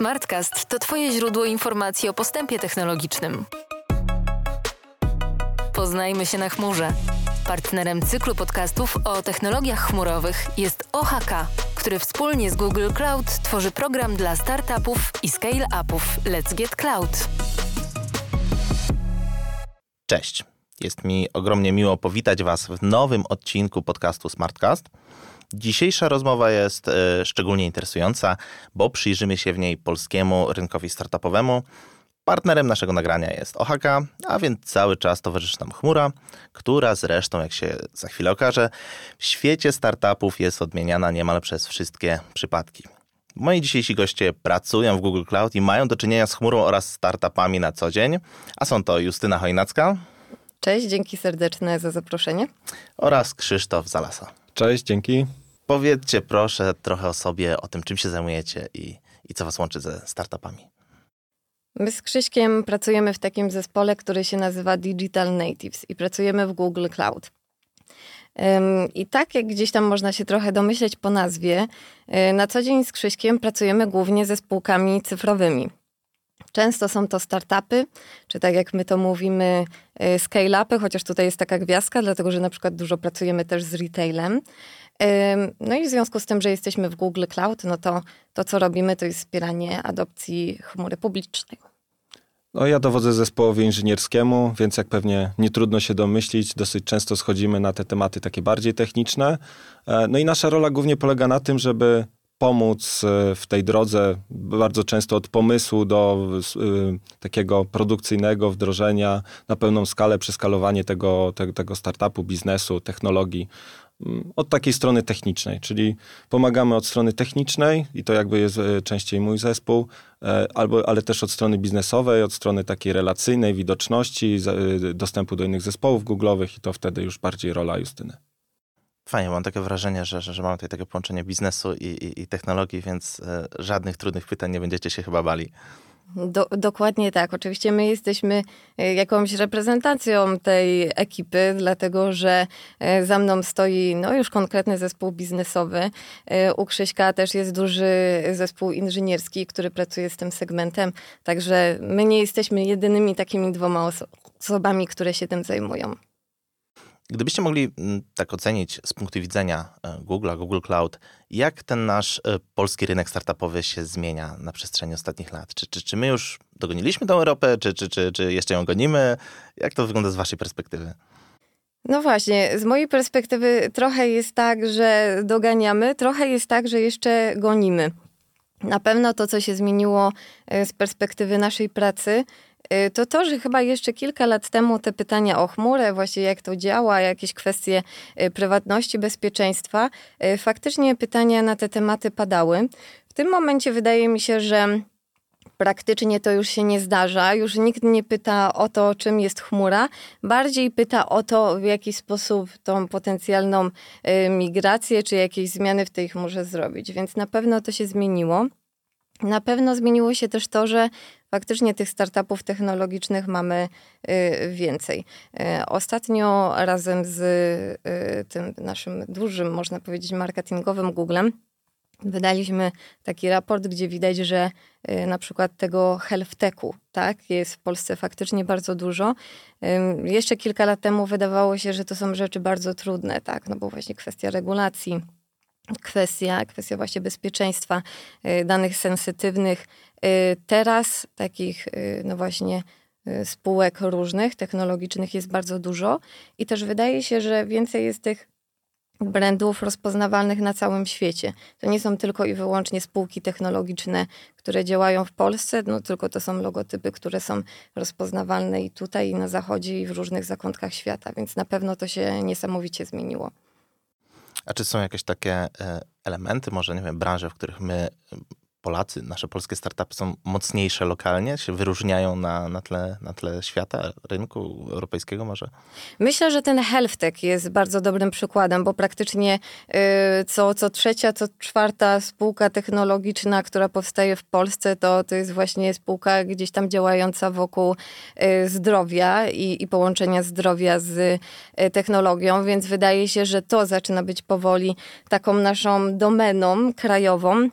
Smartcast to Twoje źródło informacji o postępie technologicznym. Poznajmy się na chmurze. Partnerem cyklu podcastów o technologiach chmurowych jest OHK, który wspólnie z Google Cloud tworzy program dla startupów i scale-upów Let's Get Cloud. Cześć. Jest mi ogromnie miło powitać Was w nowym odcinku podcastu Smartcast. Dzisiejsza rozmowa jest e, szczególnie interesująca, bo przyjrzymy się w niej polskiemu rynkowi startupowemu. Partnerem naszego nagrania jest OHK, a więc cały czas towarzyszy nam chmura, która zresztą, jak się za chwilę okaże, w świecie startupów jest odmieniana niemal przez wszystkie przypadki. Moi dzisiejsi goście pracują w Google Cloud i mają do czynienia z chmurą oraz startupami na co dzień, a są to Justyna Chojnacka. Cześć, dzięki serdeczne za zaproszenie. Oraz Krzysztof Zalasa. Cześć, dzięki. Powiedzcie proszę trochę o sobie, o tym, czym się zajmujecie i, i co was łączy ze startupami. My z Krzyśkiem pracujemy w takim zespole, który się nazywa Digital Natives i pracujemy w Google Cloud. I tak jak gdzieś tam można się trochę domyśleć po nazwie, y, na co dzień z Krzyśkiem pracujemy głównie ze spółkami cyfrowymi. Często są to startupy, czy tak jak my to mówimy, y, scale-upy, chociaż tutaj jest taka gwiazdka, dlatego że na przykład dużo pracujemy też z retailem. No i w związku z tym, że jesteśmy w Google Cloud, no to to, co robimy, to jest wspieranie adopcji chmury publicznej. No, ja dowodzę zespołowi inżynierskiemu, więc jak pewnie nie trudno się domyślić, dosyć często schodzimy na te tematy takie bardziej techniczne. E, no i nasza rola głównie polega na tym, żeby pomóc e, w tej drodze, bardzo często od pomysłu do y, takiego produkcyjnego wdrożenia na pełną skalę, przeskalowanie tego, te, tego startupu, biznesu, technologii mm, od takiej strony technicznej, czyli pomagamy od strony technicznej i to jakby jest częściej mój zespół, albo, ale też od strony biznesowej, od strony takiej relacyjnej, widoczności, dostępu do innych zespołów googlowych i to wtedy już bardziej rola Justyny. Fajnie, mam takie wrażenie, że, że, że mamy tutaj takie połączenie biznesu i, i, i technologii, więc e, żadnych trudnych pytań nie będziecie się chyba bali. Do, dokładnie tak. Oczywiście my jesteśmy e, jakąś reprezentacją tej ekipy, dlatego że e, za mną stoi no, już konkretny zespół biznesowy. U Krzyśka też jest duży zespół inżynierski, który pracuje z tym segmentem. Także my nie jesteśmy jedynymi takimi dwoma oso osobami, które się tym zajmują. Gdybyście mogli mm, tak ocenić z punktu widzenia e, Google'a, Google Cloud, jak ten nasz e, polski rynek startupowy się zmienia na przestrzeni ostatnich lat? Czy, czy, czy my już dogoniliśmy tę Europę, czy, czy, czy, czy jeszcze ją gonimy? Jak to wygląda z waszej perspektywy? No właśnie, z mojej perspektywy trochę jest tak, że doganiamy, trochę jest tak, że jeszcze gonimy. Na pewno to, co się zmieniło e, z perspektywy naszej pracy, to to, że chyba jeszcze kilka lat temu te pytania o chmurę, właśnie jak to działa, jakieś kwestie y, prywatności, bezpieczeństwa, y, faktycznie pytania na te tematy padały. W tym momencie wydaje mi się, że praktycznie to już się nie zdarza. Już nikt nie pyta o to, czym jest chmura, bardziej pyta o to, w jaki sposób tą potencjalną migrację czy jakieś zmiany w tej chmurze zrobić. Więc na pewno to się zmieniło. Na pewno zmieniło się też to, że faktycznie tych startupów technologicznych mamy y, więcej. Y, ostatnio razem z y, tym naszym dużym, można powiedzieć, marketingowym Googlem wydaliśmy taki raport, gdzie widać, że na przykład tego health techu, tak, jest w Polsce faktycznie bardzo dużo. Jeszcze kilka lat temu wydawało się, że to są rzeczy bardzo trudne, tak, no bo właśnie kwestia regulacji, kwestia, kwestia właśnie bezpieczeństwa y, danych sensytywnych. Y, teraz takich, y, no właśnie, spółek różnych, technologicznych jest bardzo dużo i też wydaje się, że więcej jest tych brandów rozpoznawalnych na całym świecie. To nie są tylko i wyłącznie spółki technologiczne, które działają w Polsce, no tylko to są logotypy, które są rozpoznawalne i tutaj, i na zachodzie, i w różnych zakątkach świata, więc na pewno to się niesamowicie zmieniło. A czy są jakieś takie e, elementy, może nie wiem, branże, w których my Polacy, nasze polskie startupy są mocniejsze lokalnie, się wyróżniają na, na, tle, na tle świata, rynku europejskiego może? Myślę, że ten HealthTech jest bardzo dobrym przykładem, bo praktycznie y, co, co trzecia, co czwarta spółka technologiczna, która powstaje w Polsce, to, to jest właśnie spółka gdzieś tam działająca wokół y, zdrowia i, i połączenia zdrowia z y, technologią, więc wydaje się, że to zaczyna być powoli taką naszą domeną krajową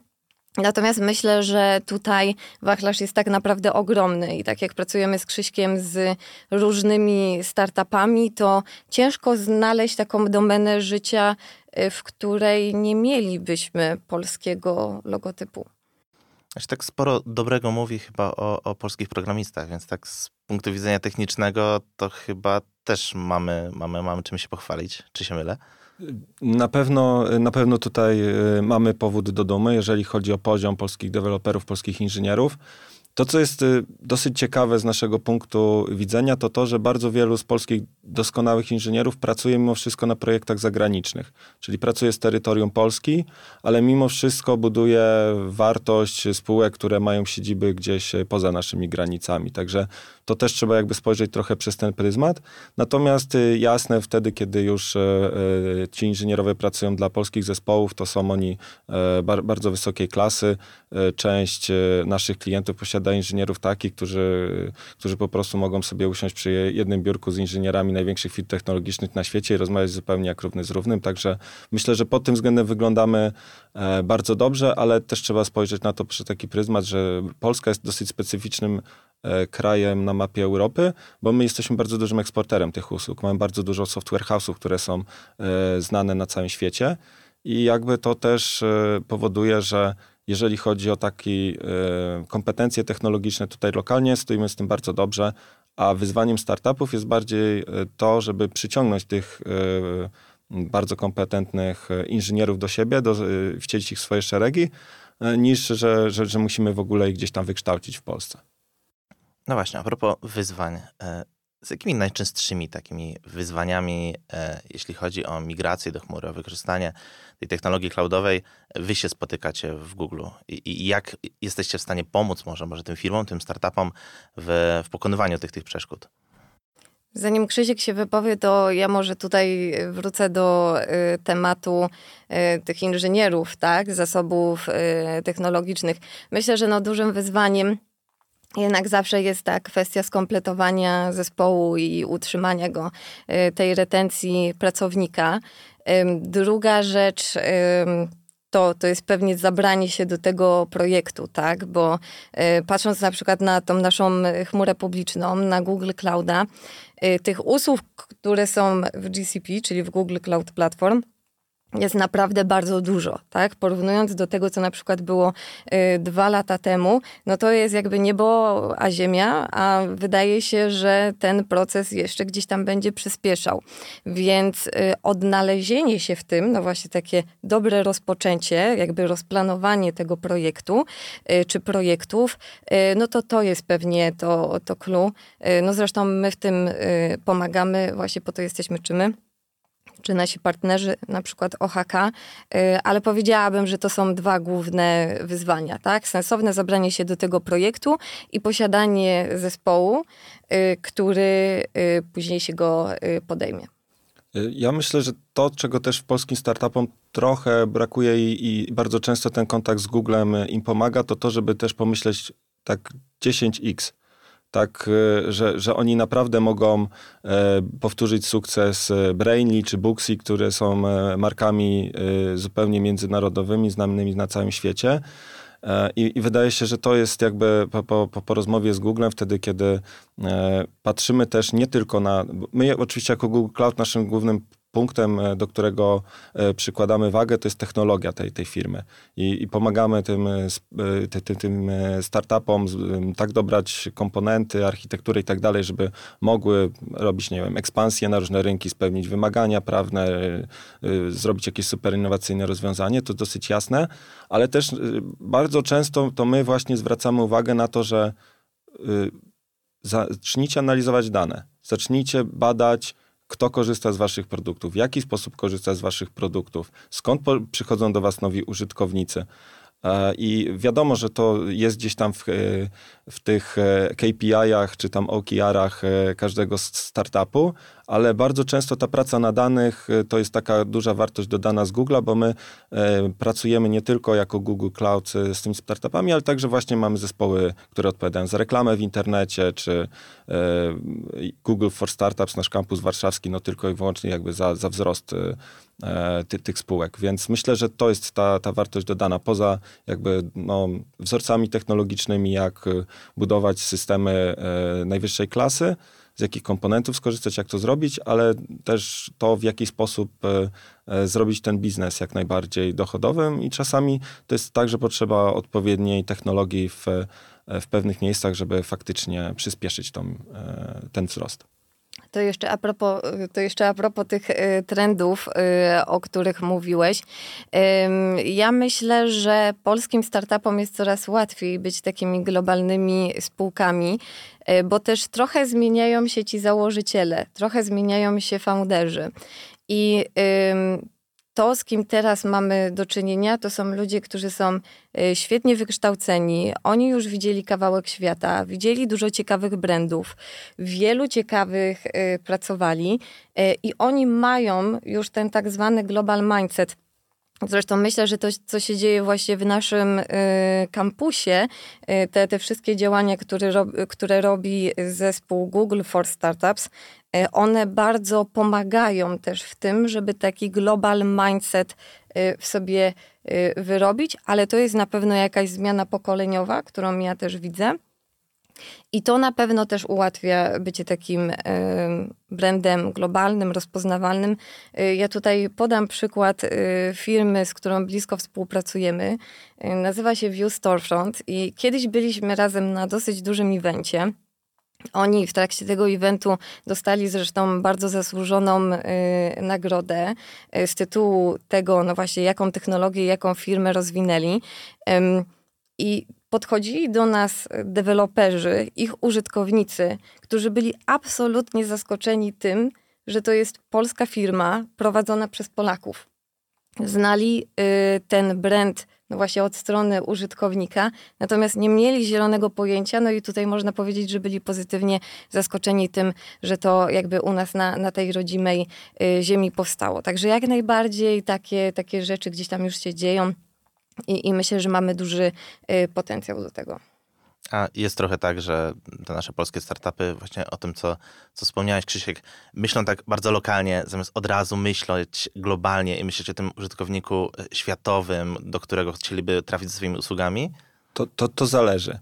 Natomiast myślę, że tutaj wachlarz jest tak naprawdę ogromny i tak jak pracujemy z Krzyśkiem z różnymi startupami, to ciężko znaleźć taką domenę życia, y, w której nie mielibyśmy polskiego logotypu. Się tak sporo dobrego mówi chyba o, o polskich programistach, więc tak z punktu widzenia technicznego to chyba też mamy, mamy, mamy czym się pochwalić. Czy się mylę? Na pewno, na pewno tutaj y, mamy powód do dumy, jeżeli chodzi o poziom polskich deweloperów, polskich inżynierów. To, co jest y, dosyć ciekawe z naszego punktu widzenia, to to, że bardzo wielu z polskich doskonałych inżynierów pracuje mimo wszystko na projektach zagranicznych, czyli pracuje z terytorium Polski, ale mimo wszystko buduje wartość spółek, które mają siedziby gdzieś poza naszymi granicami. Także to też trzeba jakby spojrzeć trochę przez ten pryzmat. Natomiast y, jasne, wtedy, kiedy już e, e, ci inżynierowie pracują dla polskich zespołów, to są oni e, bardzo wysokiej klasy. Część naszych klientów posiada inżynierów takich, którzy, którzy po prostu mogą sobie usiąść przy jednym biurku z inżynierami największych firm technologicznych na świecie i rozmawiać zupełnie jak równy z równym. Także myślę, że pod tym względem wyglądamy bardzo dobrze, ale też trzeba spojrzeć na to przez taki pryzmat, że Polska jest dosyć specyficznym E, krajem na mapie Europy, bo my jesteśmy bardzo dużym eksporterem tych usług. Mamy bardzo dużo software house'ów, które są e, znane na całym świecie i jakby to też e, powoduje, że jeżeli chodzi o takie kompetencje technologiczne tutaj lokalnie, stoimy z tym bardzo dobrze, a wyzwaniem startupów jest bardziej to, żeby przyciągnąć tych bardzo kompetentnych inżynierów do siebie, do, wcielić ich w swoje szeregi, niż że, że, że musimy w ogóle ich gdzieś tam wykształcić w Polsce. No właśnie, a propos wyzwań. Z jakimi najczęstszymi takimi wyzwaniami, e, jeśli chodzi o migrację do chmury, o wykorzystanie tej technologii cloudowej, wy się spotykacie w Google? I, i jak jesteście w stanie pomóc może, może tym firmom, tym startupom w, w pokonywaniu tych, tych przeszkód? Zanim Krzysiek się wypowie, to ja może tutaj wrócę do y, tematu y, tych inżynierów, tak, zasobów y, technologicznych. Myślę, że no dużym wyzwaniem jednak zawsze jest ta kwestia skompletowania zespołu i utrzymania go, y, tej retencji pracownika. Druga rzecz to, to jest pewnie zabranie się do tego projektu, tak? Bo y, patrząc na przykład na tą naszą chmurę publiczną, na Google Clouda, y, tych usług, które są w GCP, czyli w Google Cloud Platform, jest naprawdę bardzo dużo, tak? Porównując do tego, co na przykład było y, dwa lata temu, no to jest jakby niebo a ziemia, a wydaje się, że ten proces jeszcze gdzieś tam będzie przyspieszał. Więc y, odnalezienie się w tym, no właśnie takie dobre rozpoczęcie, jakby rozplanowanie tego projektu y, czy projektów, y, no to to jest pewnie to, to clue. Y, no zresztą my w tym y, pomagamy, właśnie po to jesteśmy czy my? Czy nasi partnerzy, na przykład OHK, y, ale powiedziałabym, że to są dwa główne wyzwania, tak? Sensowne zabranie się do tego projektu i posiadanie zespołu, y, który y, później się go podejmie. Ja myślę, że to, czego też w polskim startupom trochę brakuje i, i, bardzo często ten kontakt z Googlem im pomaga, to to, żeby też pomyśleć tak 10x tak, e, że, że oni naprawdę mogą e, powtórzyć sukces e, Brainly czy Booksy, które są markami zupełnie międzynarodowymi, znanymi na całym świecie. I, I, wydaje się, że to jest jakby po, po, po rozmowie z Googlem, wtedy kiedy patrzymy też nie tylko na. My, oczywiście, jako Google Cloud, naszym głównym punktem, e, do którego e, przykładamy wagę, to jest technologia tej, tej firmy. I, i pomagamy tym, e, ty, ty, tym startupom tak dobrać komponenty, architektury i tak dalej, żeby mogły robić, nie wiem, ekspansję na różne rynki, spełnić wymagania prawne, zrobić jakieś super innowacyjne rozwiązanie, to dosyć jasne, ale też bardzo często to my właśnie zwracamy uwagę na to, że zacznijcie analizować dane, zacznijcie badać, kto korzysta z waszych produktów, w jaki sposób korzysta z waszych produktów, skąd przychodzą do was nowi użytkownicy. E, I wiadomo, że to jest gdzieś tam w, e, w tych e, KPI-ach czy tam OKR-ach każdego startupu, ale bardzo często ta praca na danych y, to jest taka duża wartość dodana z Google'a, bo my e, pracujemy nie tylko jako Google Cloud y, z tymi startupami, ale także właśnie mamy zespoły, które odpowiadają za reklamę w internecie, czy e, Google for Startups, nasz kampus warszawski, no tylko i wyłącznie jakby za, za wzrost e, ty, tych spółek. Więc myślę, że to jest ta, ta wartość dodana, poza jakby no, wzorcami technologicznymi, jak budować systemy najwyższej klasy, z jakich komponentów skorzystać, jak to zrobić, ale też to, w jaki sposób e, e, zrobić ten biznes jak najbardziej dochodowym i czasami to jest tak, że potrzeba odpowiedniej technologii w, w pewnych miejscach, żeby faktycznie przyspieszyć tą, ten wzrost. To jeszcze a propos, to jeszcze a propos tych trendów, o których mówiłeś. Ja myślę, że polskim startupom jest coraz łatwiej być takimi globalnymi spółkami, bo też trochę zmieniają się ci założyciele, trochę zmieniają się founderzy. I to, z kim teraz mamy do czynienia, to są ludzie, którzy są y, świetnie wykształceni. Oni już widzieli kawałek świata, widzieli dużo ciekawych brandów, wielu ciekawych y, pracowali y, i oni mają już ten tak zwany global mindset. Zresztą myślę, że to, co się dzieje właśnie w naszym y, kampusie, y, te, te wszystkie działania, które, które robi zespół Google for Startups, y, one bardzo pomagają też w tym, żeby taki global mindset w sobie wyrobić, ale to jest na pewno jakaś zmiana pokoleniowa, którą ja też widzę. I to na pewno też ułatwia bycie takim brandem globalnym, rozpoznawalnym. E, ja tutaj podam przykład e, firmy, z którą blisko współpracujemy. E, nazywa się View Storefront i kiedyś byliśmy razem na dosyć dużym evencie. Oni w trakcie tego eventu dostali zresztą bardzo zasłużoną y, nagrodę y, z tytułu tego, no właśnie, jaką technologię, jaką firmę rozwinęli. Y, I podchodzili do nas deweloperzy, ich użytkownicy, którzy byli absolutnie zaskoczeni tym, że to jest polska firma prowadzona przez Polaków. Znali y, ten brand no właśnie od strony użytkownika, natomiast nie mieli zielonego pojęcia, no i tutaj można powiedzieć, że byli pozytywnie zaskoczeni tym, że to jakby u nas na, na tej rodzimej y, ziemi powstało. Także jak najbardziej takie, takie rzeczy gdzieś tam już się dzieją. I, I myślę, że mamy duży y, potencjał do tego. A jest trochę tak, że te nasze polskie startupy, właśnie o tym, co, co wspomniałeś, Krzysiek, myślą tak bardzo lokalnie, zamiast od razu myśleć globalnie i myśleć o tym użytkowniku y, światowym, do którego chcieliby trafić ze swoimi usługami? To, to, to zależy.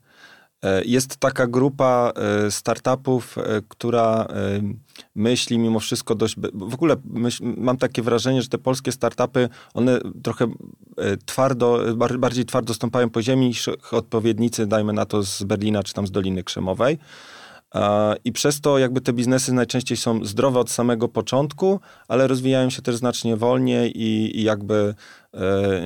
E, jest taka grupa e, startupów, e, która myśli mimo wszystko dość. W ogóle myśl, mam takie wrażenie, że te polskie startupy, one trochę twardo, bardziej twardo stąpają po ziemi niż odpowiednicy, dajmy na to z Berlina czy tam z Doliny Krzemowej. I przez to jakby te biznesy najczęściej są zdrowe od samego początku, ale rozwijają się też znacznie wolniej i, i jakby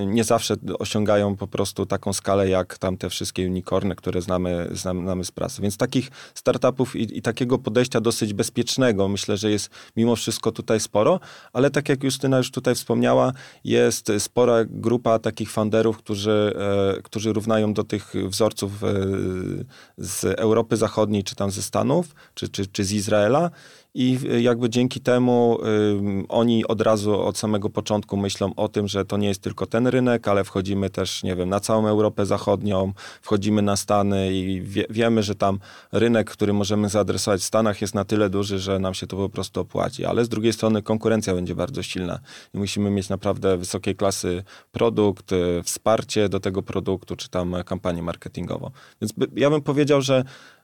nie zawsze osiągają po prostu taką skalę jak tam te wszystkie unicorny, które znamy, znamy z prasy. Więc takich startupów i, i, takiego podejścia dosyć bezpiecznego myślę, że jest mimo wszystko tutaj sporo, ale tak jak Justyna już tutaj wspomniała, jest spora grupa takich founderów, którzy, e, którzy równają do tych wzorców e, z Europy Zachodniej, czy tam ze Stanów, czy, czy, czy z Izraela i jakby dzięki temu y, oni od razu od samego początku myślą o tym, że to nie jest tylko ten rynek, ale wchodzimy też, nie wiem, na całą Europę Zachodnią, wchodzimy na Stany i wie, wiemy, że tam rynek, który możemy zaadresować w Stanach jest na tyle duży, że nam się to po prostu opłaci. Ale z drugiej strony konkurencja będzie bardzo silna i musimy mieć naprawdę wysokiej klasy produkt, y, wsparcie do tego produktu, czy tam kampanię marketingową. Więc ja bym powiedział, że Y,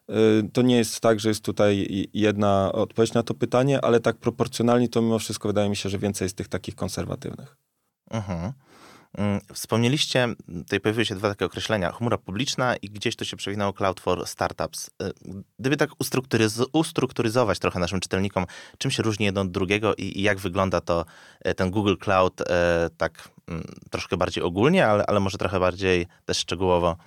to nie jest tak, że jest tutaj jedna odpowiedź na to pytanie, ale tak proporcjonalnie to mimo wszystko wydaje mi się, że więcej jest tych takich konserwatywnych. Mhm. Mm, wspomnieliście, tutaj pojawiły się dwa takie określenia, chmura publiczna i gdzieś to się przewinęło Cloud for Startups. Y, gdyby tak ustrukturyz- ustrukturyzować trochę naszym czytelnikom, czym się różni jedno od drugiego i, i jak wygląda to y, ten Google Cloud tak mm, troszkę bardziej ogólnie, ale, ale może trochę bardziej też szczegółowo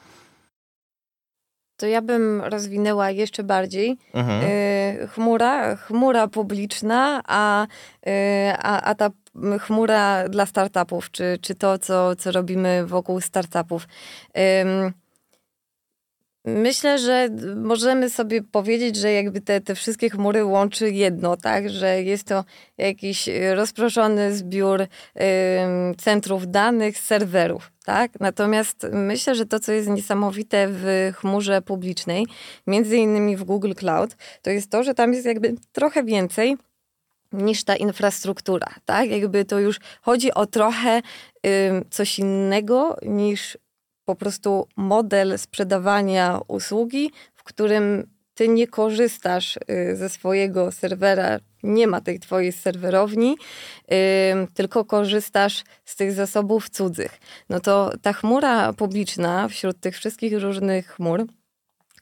to ja bym rozwinęła jeszcze bardziej. Mhm. Y, chmura, chmura publiczna, a, y, a, a ta chmura dla startupów, czy, czy to, co, co robimy wokół startupów. Myślę, że możemy sobie powiedzieć, że jakby te, te wszystkie chmury łączy jedno, tak? Że jest to jakiś rozproszony zbiór y, centrów danych, serwerów, tak? Natomiast myślę, że to, co jest niesamowite w chmurze publicznej, między innymi w Google Cloud, to jest to, że tam jest jakby trochę więcej niż ta infrastruktura, tak? Jakby to już chodzi o trochę y, coś innego niż po prostu model sprzedawania usługi, w którym ty nie korzystasz y, ze swojego serwera, nie ma tej twojej serwerowni, tylko korzystasz z tych zasobów cudzych. No to ta chmura publiczna wśród tych wszystkich różnych chmur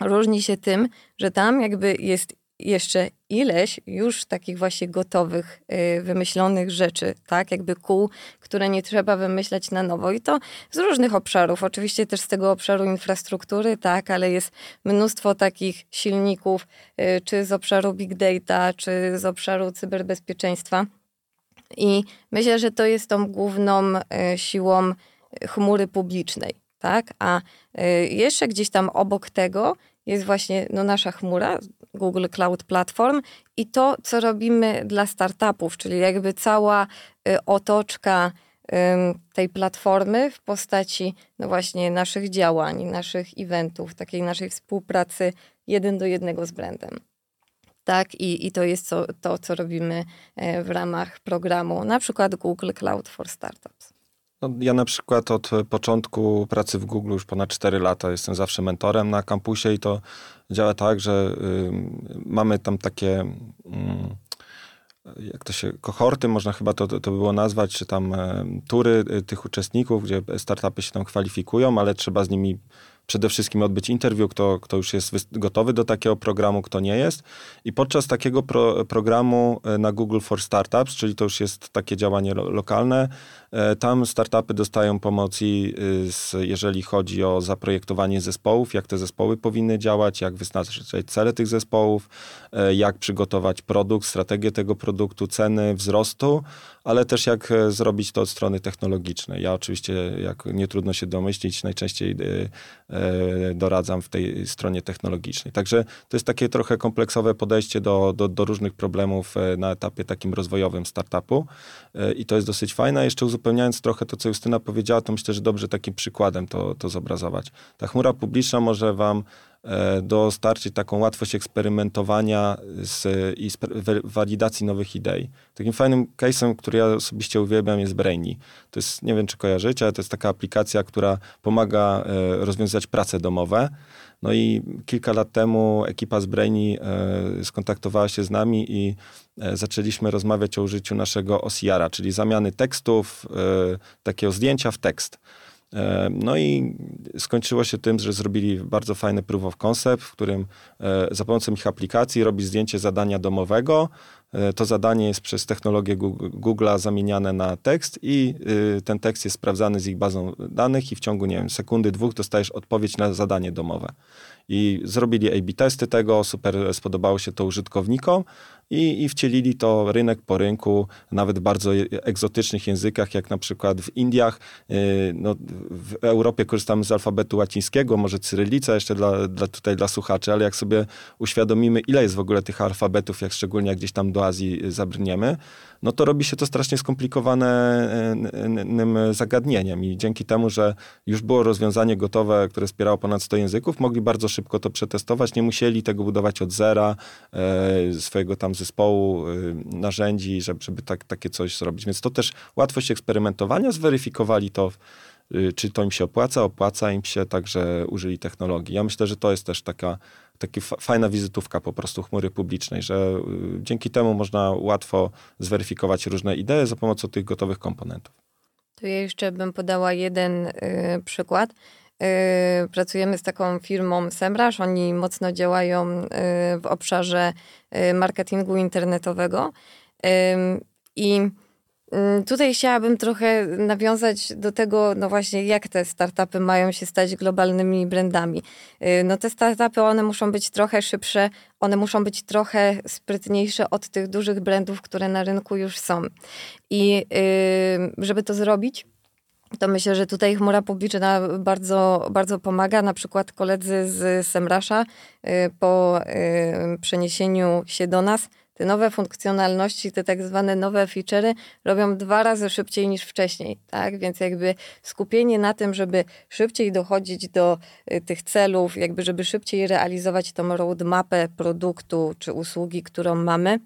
różni się tym, że tam jakby jest jeszcze ileś już takich właśnie gotowych, y, wymyślonych rzeczy, tak, jakby kół, które nie trzeba wymyślać na nowo. I to z różnych obszarów, oczywiście też z tego obszaru infrastruktury, tak, ale jest mnóstwo takich silników, y, czy z obszaru big data, czy z obszaru cyberbezpieczeństwa. I myślę, że to jest tą główną y, siłą chmury publicznej, tak, a jeszcze gdzieś tam obok tego jest właśnie no, nasza chmura, Google Cloud Platform i to, co robimy dla startupów, czyli jakby cała y, otoczka tej platformy w postaci no właśnie naszych działań, naszych eventów, takiej naszej współpracy jeden do jednego z brandem. Tak, i, i to jest co, to, co robimy e, w ramach programu, na przykład Google Cloud for Startups. No, ja na przykład od początku pracy w Google już ponad 4 lata jestem zawsze mentorem na kampusie i to działa tak, że y, mamy tam takie. Y, jak to się, kohorty, można chyba to, to, było nazwać, czy tam tury y, tych uczestników, gdzie startupy się tam kwalifikują, ale trzeba z nimi przede wszystkim odbyć interwiu, kto, kto już jest gotowy do takiego programu, kto nie jest. I podczas takiego pro, programu e, na Google for Startups, czyli to już jest takie działanie lo, lokalne, e, tam startupy dostają pomoc y, jeżeli chodzi o zaprojektowanie zespołów, jak te zespoły powinny działać, jak wyznaczyć cele tych zespołów, e, jak przygotować produkt, strategię tego produktu, ceny, wzrostu, ale też jak zrobić to od strony technologicznej. Ja oczywiście, jak nie trudno się domyślić, najczęściej doradzam w tej stronie technologicznej. Także to jest takie trochę kompleksowe podejście do, do, do różnych problemów e, na etapie takim rozwojowym startupu e, i to jest dosyć fajne. Jeszcze uzupełniając trochę to, co Justyna powiedziała, to myślę, że dobrze takim przykładem to, to zobrazować. Ta chmura publiczna może wam dostarczyć taką łatwość eksperymentowania z, i walidacji nowych idei. Takim fajnym case'em, który ja osobiście uwielbiam jest Brainy. To jest, nie wiem czy kojarzycie, ale to jest taka aplikacja, która pomaga e, rozwiązać prace domowe. No i kilka lat temu ekipa z Brainy e, skontaktowała się z nami i e, zaczęliśmy rozmawiać o użyciu naszego OCR-a, czyli zamiany tekstów, takiego zdjęcia w tekst. E, no i skończyło się tym, że zrobili bardzo fajny proof of concept, w którym e, za pomocą ich aplikacji robi zdjęcie zadania domowego. E, to zadanie jest przez technologię Google'a zamieniane na tekst i ten tekst jest sprawdzany z ich bazą danych i w ciągu, nie wiem, sekundy, dwóch dostajesz odpowiedź na zadanie domowe. I zrobili A-B testy tego, super spodobało się to użytkownikom i, i wcielili to rynek po rynku, nawet w bardzo egzotycznych językach, jak na przykład w Indiach. Yy, no, w Europie korzystamy z alfabetu łacińskiego, może cyrylica jeszcze dla, dla, tutaj dla słuchaczy, ale jak sobie uświadomimy, ile jest w ogóle tych alfabetów, jak szczególnie jak gdzieś tam do Azji zabrniemy, no to robi się to strasznie skomplikowanym zagadnieniem i dzięki temu, że już było rozwiązanie gotowe, które wspierało ponad 100 języków, mogli bardzo szybko to przetestować, nie musieli tego budować od zera, e, swojego tam zespołu, e, narzędzi, żeby, tak, takie coś zrobić. Więc to też łatwość eksperymentowania, zweryfikowali to e, czy to im się opłaca, opłaca im się, także użyli technologii. Ja myślę, że to jest też taka taka fajna wizytówka po prostu chmury publicznej, że y, dzięki temu można łatwo zweryfikować różne idee za pomocą tych gotowych komponentów. To ja jeszcze bym podała jeden y, przykład. Y, pracujemy z taką firmą Semrush. Oni mocno działają y, w obszarze y, marketingu internetowego. I tutaj chciałabym trochę nawiązać do tego, no właśnie, jak te startupy mają się stać globalnymi brandami. Y, no te startupy, one muszą być trochę szybsze, one muszą być trochę sprytniejsze od tych dużych brandów, które na rynku już są. I y, żeby to zrobić, to myślę, że tutaj chmura publiczna bardzo, bardzo pomaga. Na przykład koledzy z Semrasza y, po y, przeniesieniu się do nas te nowe funkcjonalności, te tak zwane nowe feature'y robią dwa razy szybciej niż wcześniej, tak? Więc jakby skupienie na tym, żeby szybciej dochodzić do y, tych celów, jakby żeby szybciej realizować tą roadmapę produktu czy usługi, którą mamy,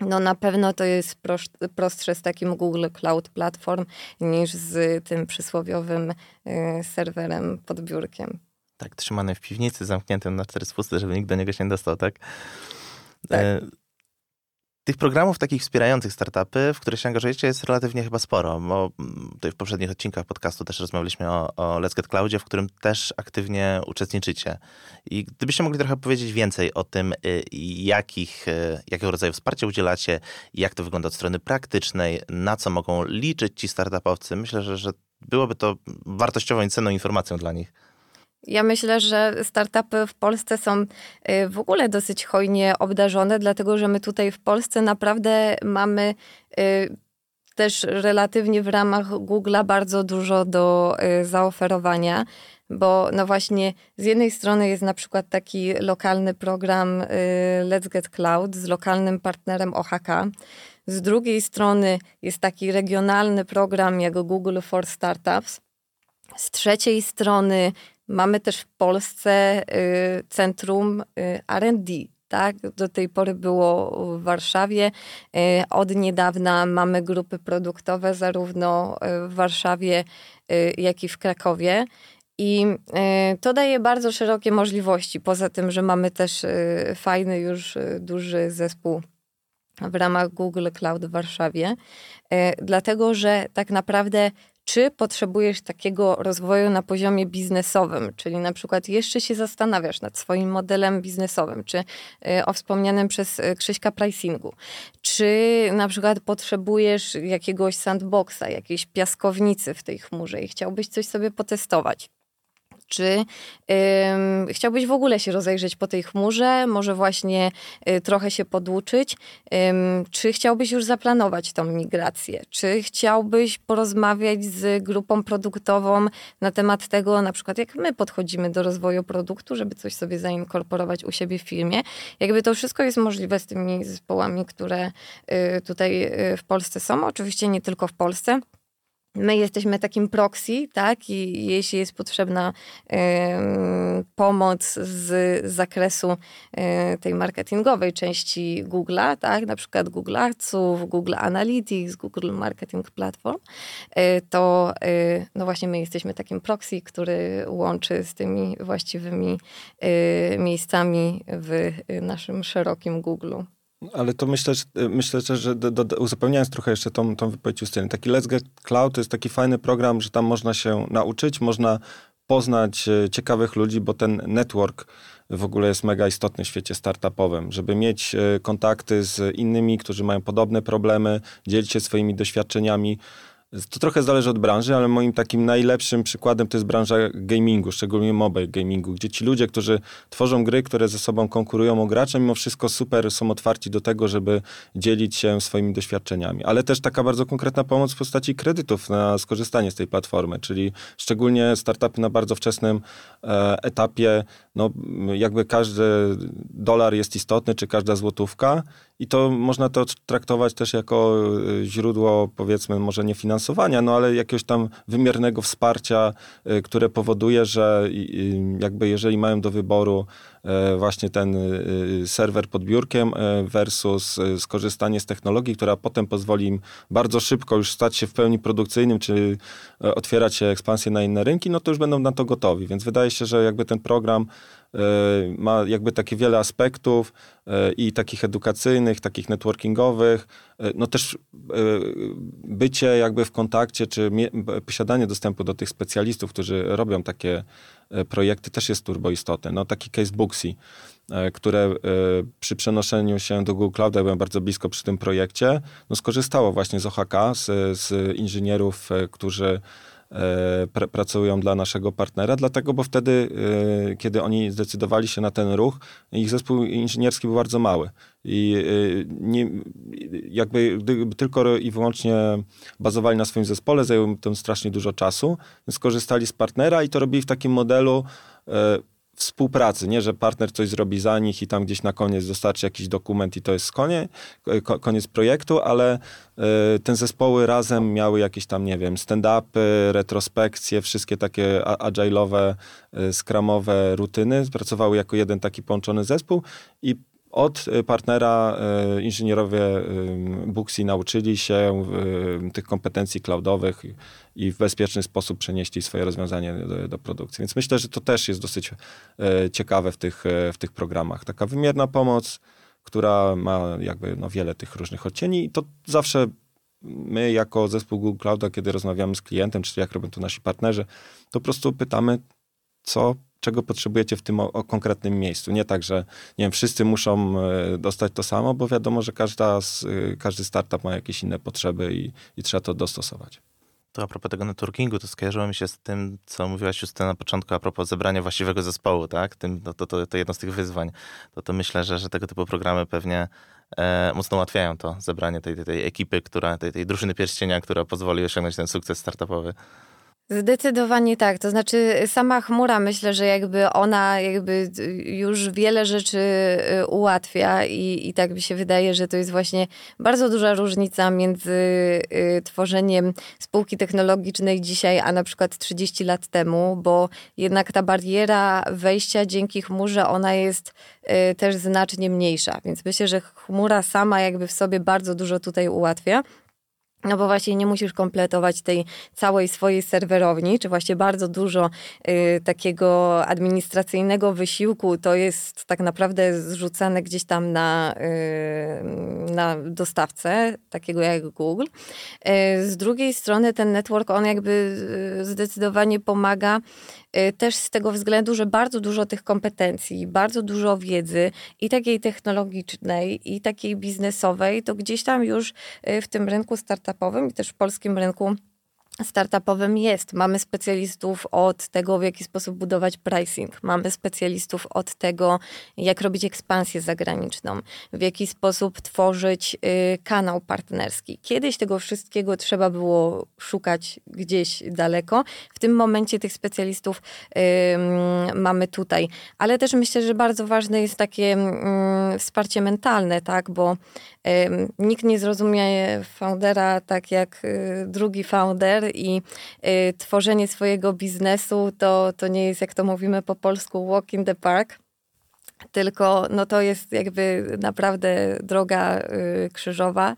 no na pewno to jest prostsze z takim Google Cloud Platform niż z tym przysłowiowym y, serwerem pod biurkiem. Tak, trzymany w piwnicy, zamkniętym na cztery spusty, żeby nikt do niego się nie dostał, tak? tak. Tych programów takich wspierających startupy, w które się angażujecie, jest relatywnie chyba sporo, bo mm, tutaj w poprzednich odcinkach podcastu też rozmawialiśmy o, o Let's Get Cloudzie, w którym też aktywnie uczestniczycie. I gdybyście mogli trochę powiedzieć więcej o tym, y, jakich, y, jakiego rodzaju wsparcia udzielacie, jak to wygląda od strony praktycznej, na co mogą liczyć ci startupowcy, myślę, że, że byłoby to wartościową i cenną informacją dla nich. Ja myślę, że startupy w Polsce są y, w ogóle dosyć hojnie obdarzone, dlatego że my tutaj w Polsce naprawdę mamy y, też relatywnie w ramach Google'a bardzo dużo do y, zaoferowania, bo no właśnie z jednej strony jest na przykład taki lokalny program Let's Get Cloud z lokalnym partnerem OHK. Z drugiej strony jest taki regionalny program jak Google for Startups. Z trzeciej strony Mamy też w Polsce y, centrum y, RD. Tak? Do tej pory było w Warszawie. Y, od niedawna mamy grupy produktowe zarówno w Warszawie, jak i w Krakowie. I to daje bardzo szerokie możliwości. Poza tym, że mamy też fajny, już duży zespół w ramach Google Cloud w Warszawie, dlatego że tak naprawdę czy potrzebujesz takiego rozwoju na poziomie biznesowym, czyli na przykład jeszcze się zastanawiasz nad swoim modelem biznesowym, czy y, o wspomnianym przez y, Krzyśka pricingu, czy na przykład potrzebujesz jakiegoś sandboxa, jakiejś piaskownicy w tej chmurze i chciałbyś coś sobie potestować czy chciałbyś w ogóle się rozejrzeć po tej chmurze, może właśnie y, trochę się poduczyć, czy chciałbyś już zaplanować tą migrację, czy chciałbyś porozmawiać z grupą produktową na temat tego, na przykład jak my podchodzimy do rozwoju produktu, żeby coś sobie zainkorporować u siebie w filmie. Jakby to wszystko jest możliwe z tymi zespołami, które y, tutaj y, w Polsce są, oczywiście nie tylko w Polsce. My jesteśmy takim proxy, tak? I jeśli jest potrzebna y, pomoc z zakresu y, tej marketingowej części Google'a, tak? Na przykład Google Adsów, Google Analytics, Google Marketing Platform, y, to no właśnie my jesteśmy takim proxy, który łączy z tymi właściwymi miejscami w naszym szerokim Google'u. Ale to myślę, myślę że do, do, uzupełniając trochę jeszcze tą, tą wypowiedź Justyny, taki Let's Get Cloud to jest taki fajny program, że tam można się nauczyć, można poznać e, ciekawych ludzi, bo ten network w ogóle jest mega istotny w świecie startupowym, żeby mieć e, kontakty z innymi, którzy mają podobne problemy, dzielić się swoimi doświadczeniami. To trochę zależy od branży, ale moim takim najlepszym przykładem to jest branża gamingu, szczególnie mobile gamingu, gdzie ci ludzie, którzy tworzą gry, które ze sobą konkurują o gracze, mimo wszystko super są otwarci do tego, żeby dzielić się swoimi doświadczeniami. Ale też taka bardzo konkretna pomoc w postaci kredytów na skorzystanie z tej platformy, czyli szczególnie startupy na bardzo wczesnym e, etapie, no jakby każdy dolar jest istotny, czy każda złotówka i to można to traktować też jako e, źródło, powiedzmy, może nie finansowania, no ale jakiegoś tam wymiernego wsparcia, e, które powoduje, że jakby jeżeli mają do wyboru e, właśnie ten serwer pod biurkiem versus skorzystanie z technologii, która potem pozwoli im bardzo szybko już stać się w pełni produkcyjnym, czy otwierać się ekspansję na inne rynki, no to już będą na to gotowi. Więc wydaje się, że jakby ten program ma jakby takie wiele aspektów e, i takich edukacyjnych, takich networkingowych, e, no też bycie jakby w kontakcie, czy posiadanie dostępu do tych specjalistów, którzy robią takie projekty też jest turbo istotne. No taki case Booksy, które przy przenoszeniu się do Google Clouda, byłem bardzo blisko przy tym projekcie, no skorzystało właśnie z OHK, z, z inżynierów, którzy pr pracują dla naszego partnera, dlatego, bo wtedy, kiedy oni zdecydowali się na ten ruch, ich zespół inżynierski był bardzo mały. I nie, jakby gdyby tylko i wyłącznie bazowali na swoim zespole, zajęło to strasznie dużo czasu, skorzystali z partnera i to robili w takim modelu współpracy, nie, że partner coś zrobi za nich i tam gdzieś na koniec dostarczy jakiś dokument i to jest koniec, koniec projektu, ale y, te zespoły razem miały jakieś tam, nie wiem, stand-upy, retrospekcje, wszystkie takie agile'owe, y, scrumowe rutyny, pracowały jako jeden taki połączony zespół i od y, partnera y, inżynierowie y, Booksy nauczyli się tych kompetencji cloudowych i w bezpieczny sposób przenieśli swoje rozwiązanie do, do, produkcji. Więc myślę, że to też jest dosyć ciekawe w tych, w tych programach. Taka wymierna pomoc, która ma jakby no, wiele tych różnych odcieni i to zawsze my jako zespół Google Clouda, kiedy rozmawiamy z klientem, czy jak robią to nasi partnerzy, to po prostu pytamy, co czego potrzebujecie w tym o, o, konkretnym miejscu. Nie tak, że nie wiem, wszyscy muszą e, dostać to samo, bo wiadomo, że każda e, każdy startup ma jakieś inne potrzeby i, i trzeba to dostosować. To a propos tego networkingu, to skojarzyło mi się z tym, co mówiłaś już na początku a propos zebrania właściwego zespołu, tak? Tym, to, to, to, to jedno z tych wyzwań. To, to myślę, że, że tego typu programy pewnie e, mocno ułatwiają to zebranie tej, tej, tej ekipy, która, tej, tej drużyny pierścienia, która pozwoli osiągnąć ten sukces startupowy. Zdecydowanie tak. To znaczy sama chmura myślę, że jakby ona jakby już wiele rzeczy y, ułatwia i, i tak mi się wydaje, że to jest właśnie bardzo duża różnica między y, tworzeniem spółki technologicznej dzisiaj, a na przykład 30 lat temu, bo jednak ta bariera wejścia dzięki chmurze, ona jest y, też znacznie mniejsza. Więc myślę, że chmura sama jakby w sobie bardzo dużo tutaj ułatwia. No bo właśnie nie musisz kompletować tej całej swojej serwerowni, czy właśnie bardzo dużo y, takiego administracyjnego wysiłku to jest tak naprawdę zrzucane gdzieś tam na, y, na dostawcę, takiego jak Google. Y, z drugiej strony ten network, on jakby y, zdecydowanie pomaga też z tego względu, że bardzo dużo tych kompetencji, bardzo dużo wiedzy i takiej technologicznej, i takiej biznesowej, to gdzieś tam już y, w tym rynku startupowym i też w polskim rynku startupowym jest. Mamy specjalistów od tego, w jaki sposób budować pricing. Mamy specjalistów od tego, jak robić ekspansję zagraniczną, w jaki sposób tworzyć y, kanał partnerski. Kiedyś tego wszystkiego trzeba było szukać gdzieś daleko. W tym momencie tych specjalistów y, mamy tutaj. Ale też myślę, że bardzo ważne jest takie y, wsparcie mentalne, tak, bo nikt nie zrozumie foundera tak jak y, drugi founder i y, tworzenie swojego biznesu to, to nie jest, jak to mówimy po polsku, walk in the park. Tylko no to jest jakby naprawdę droga y, krzyżowa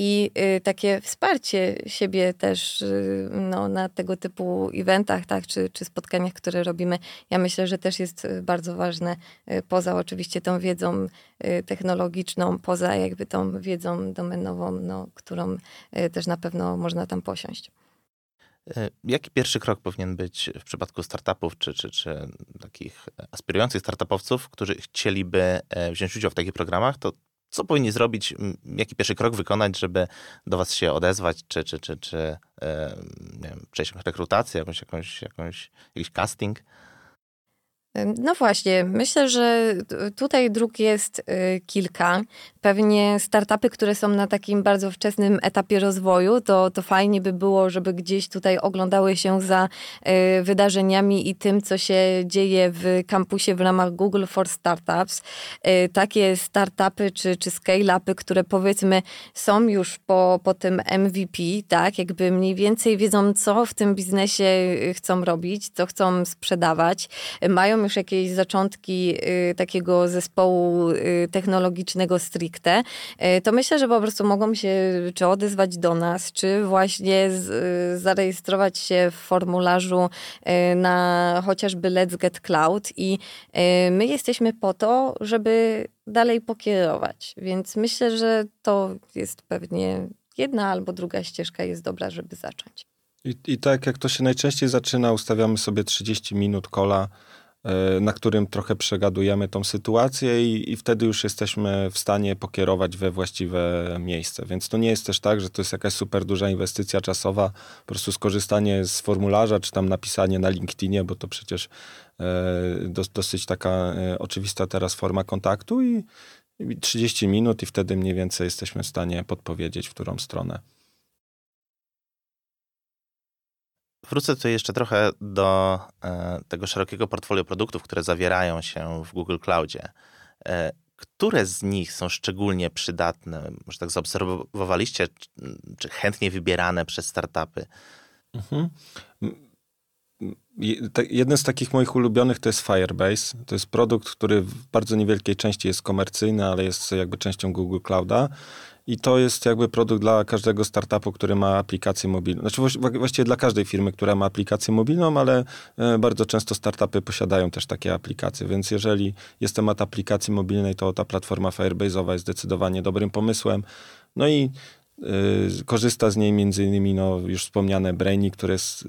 i y, takie wsparcie siebie też y, no, na tego typu eventach, tak, czy, czy spotkaniach, które robimy, ja myślę, że też jest bardzo ważne, poza oczywiście tą wiedzą technologiczną, poza jakby tą wiedzą domenową, no, którą też na pewno można tam posiąść. E, jaki pierwszy krok powinien być w przypadku startupów, czy, czy, czy takich aspirujących startupowców, którzy chcieliby e, wziąć udział w takich programach, to co powinni zrobić, jaki pierwszy krok wykonać, żeby do was się odezwać, czy, czy, czy, czy e, nie wiem, przejść jakąś rekrutację, jakąś, jakąś, jakąś, jakiś casting? No właśnie, myślę, że tutaj dróg jest y, kilka. Pewnie startupy, które są na takim bardzo wczesnym etapie rozwoju, to, to fajnie by było, żeby gdzieś tutaj oglądały się za y, wydarzeniami i tym, co się dzieje w kampusie w ramach Google for Startups. Y, takie startupy czy, czy scale-upy, które powiedzmy są już po, po tym MVP, tak, jakby mniej więcej wiedzą, co w tym biznesie chcą robić, co chcą sprzedawać, mają już jakieś zaczątki y, takiego zespołu y, technologicznego stricte, y, to myślę, że po prostu mogą się czy odezwać do nas, czy właśnie z, zarejestrować się w formularzu na chociażby Let's Get Cloud i my jesteśmy po to, żeby dalej pokierować. Więc myślę, że to jest pewnie jedna albo druga ścieżka jest dobra, żeby zacząć. I, I tak jak to się najczęściej zaczyna, ustawiamy sobie 30 minut kola na którym trochę przegadujemy tą sytuację i, i, wtedy już jesteśmy w stanie pokierować we właściwe miejsce. Więc to nie jest też tak, że to jest jakaś super duża inwestycja czasowa, po prostu skorzystanie z formularza, czy tam napisanie na LinkedInie, bo to przecież e, dosyć taka e, oczywista teraz forma kontaktu i, i 30 minut i wtedy mniej więcej jesteśmy w stanie podpowiedzieć, w którą stronę. Wrócę tutaj jeszcze trochę do e, tego szerokiego portfolio produktów, które zawierają się w Google Cloudzie. E, które z nich są szczególnie przydatne? Może tak zaobserwowaliście, czy chętnie wybierane przez startupy? Mhm. Jeden z takich moich ulubionych to jest Firebase. To jest produkt, który w bardzo niewielkiej części jest komercyjny, ale jest jakby częścią Google Clouda. I to jest jakby produkt dla każdego startupu, który ma aplikację mobilną. Znaczy właściwie dla każdej firmy, która ma aplikację mobilną, ale e, bardzo często startupy posiadają też takie aplikacje. Więc jeżeli jest temat aplikacji mobilnej, to ta platforma Firebase'owa jest zdecydowanie dobrym pomysłem. No i y, korzysta z niej między innymi no, już wspomniane Brainy, które jest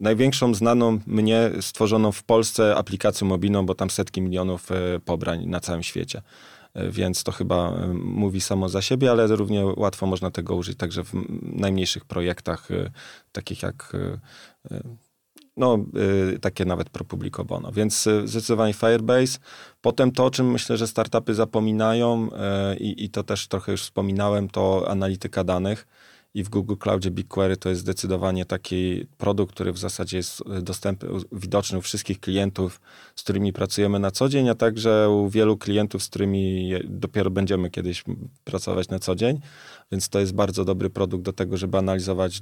największą znaną mnie stworzoną w Polsce aplikacją mobilną, bo tam setki milionów y, pobrań na całym świecie więc to chyba e, mówi samo za siebie, ale równie łatwo można tego użyć także w najmniejszych projektach, e, takich jak e, no, takie nawet pro publico bono. Więc zdecydowanie Firebase. Potem to, o czym myślę, że startupy zapominają i, i to też trochę już wspominałem, to analityka danych i w Google Cloudzie BigQuery to jest zdecydowanie taki produkt, który w zasadzie jest dostępny, widoczny u wszystkich klientów, z którymi pracujemy na co dzień, a także u wielu klientów, z którymi dopiero będziemy kiedyś pracować na co dzień. Więc to jest bardzo dobry produkt do tego, żeby analizować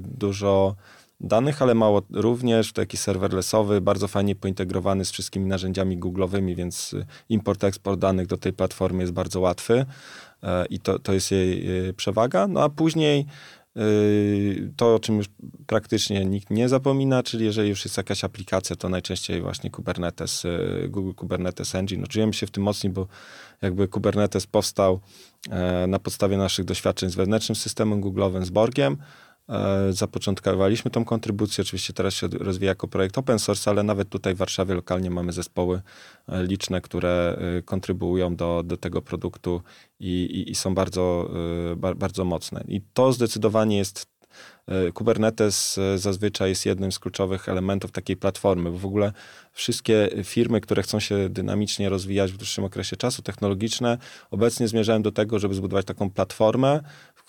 dużo danych, ale mało również, taki serverlessowy, bardzo fajnie pointegrowany z wszystkimi narzędziami Google'owymi, więc import-eksport danych do tej platformy jest bardzo łatwy. E, i to, to jest jej e, przewaga. No a później e, to, o czym już praktycznie nikt nie zapomina, czyli jeżeli już jest jakaś aplikacja, to najczęściej właśnie Kubernetes, Google Kubernetes Engine. No, czujemy się w tym mocniej, bo jakby Kubernetes powstał na podstawie naszych doświadczeń z wewnętrznym systemem Google'owym, z Borgiem, E, zapoczątkowaliśmy tą kontrybucję. Oczywiście teraz się rozwija jako projekt open source, ale nawet tutaj w Warszawie lokalnie mamy zespoły e, liczne, które e, kontrybuują do, do tego produktu i, i, i są bardzo, bardzo mocne. I to zdecydowanie jest Kubernetes zazwyczaj jest jednym z kluczowych elementów takiej platformy, bo w ogóle wszystkie firmy, które chcą się dynamicznie rozwijać w dłuższym okresie czasu, technologiczne, obecnie zmierzają do tego, żeby zbudować taką platformę,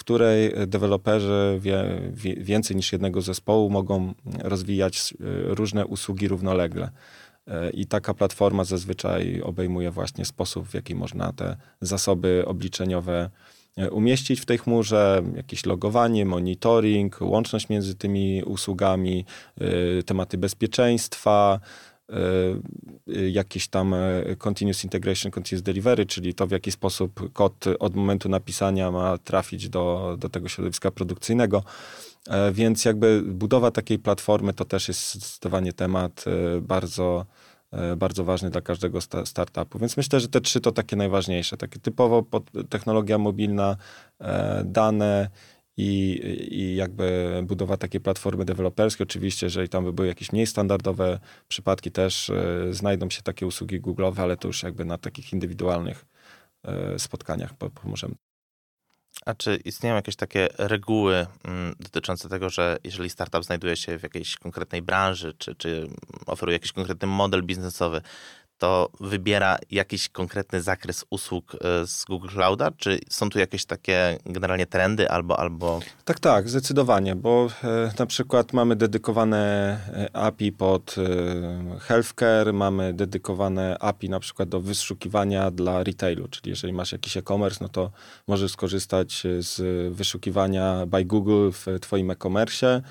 której deweloperzy wie, więcej niż jednego zespołu mogą rozwijać e, różne usługi równolegle. E, I taka platforma zazwyczaj obejmuje właśnie sposób, w jaki można te zasoby obliczeniowe e, umieścić w tej chmurze, jakieś logowanie, monitoring, łączność między tymi usługami, tematy bezpieczeństwa, jakieś tam e, continuous integration, continuous delivery, czyli to w jaki sposób kod od momentu napisania ma trafić do, do tego środowiska produkcyjnego. E, więc jakby budowa takiej platformy to też jest zdecydowanie temat e, bardzo, bardzo ważny dla każdego startupu. Więc myślę, że te trzy to takie najważniejsze. Takie typowo technologia mobilna, dane i, i jakby budowa takiej platformy deweloperskiej. Oczywiście, jeżeli tam by były jakieś mniej standardowe przypadki, też y, znajdą się takie usługi Google'owe, ale to już jakby na takich indywidualnych y, spotkaniach pomożemy. A czy istnieją jakieś takie reguły mm, dotyczące tego, że jeżeli startup znajduje się w jakiejś konkretnej branży, czy, czy oferuje jakiś konkretny model biznesowy, to wybiera jakiś konkretny zakres usług e, z Google Clouda? Czy są tu jakieś takie generalnie trendy albo... albo... Tak, tak, zdecydowanie, bo e, na przykład mamy dedykowane e, API pod healthcare, mamy dedykowane API na przykład do wyszukiwania dla retailu, czyli jeżeli masz jakiś e-commerce, no to możesz skorzystać z wyszukiwania by Google w twoim e-commerce,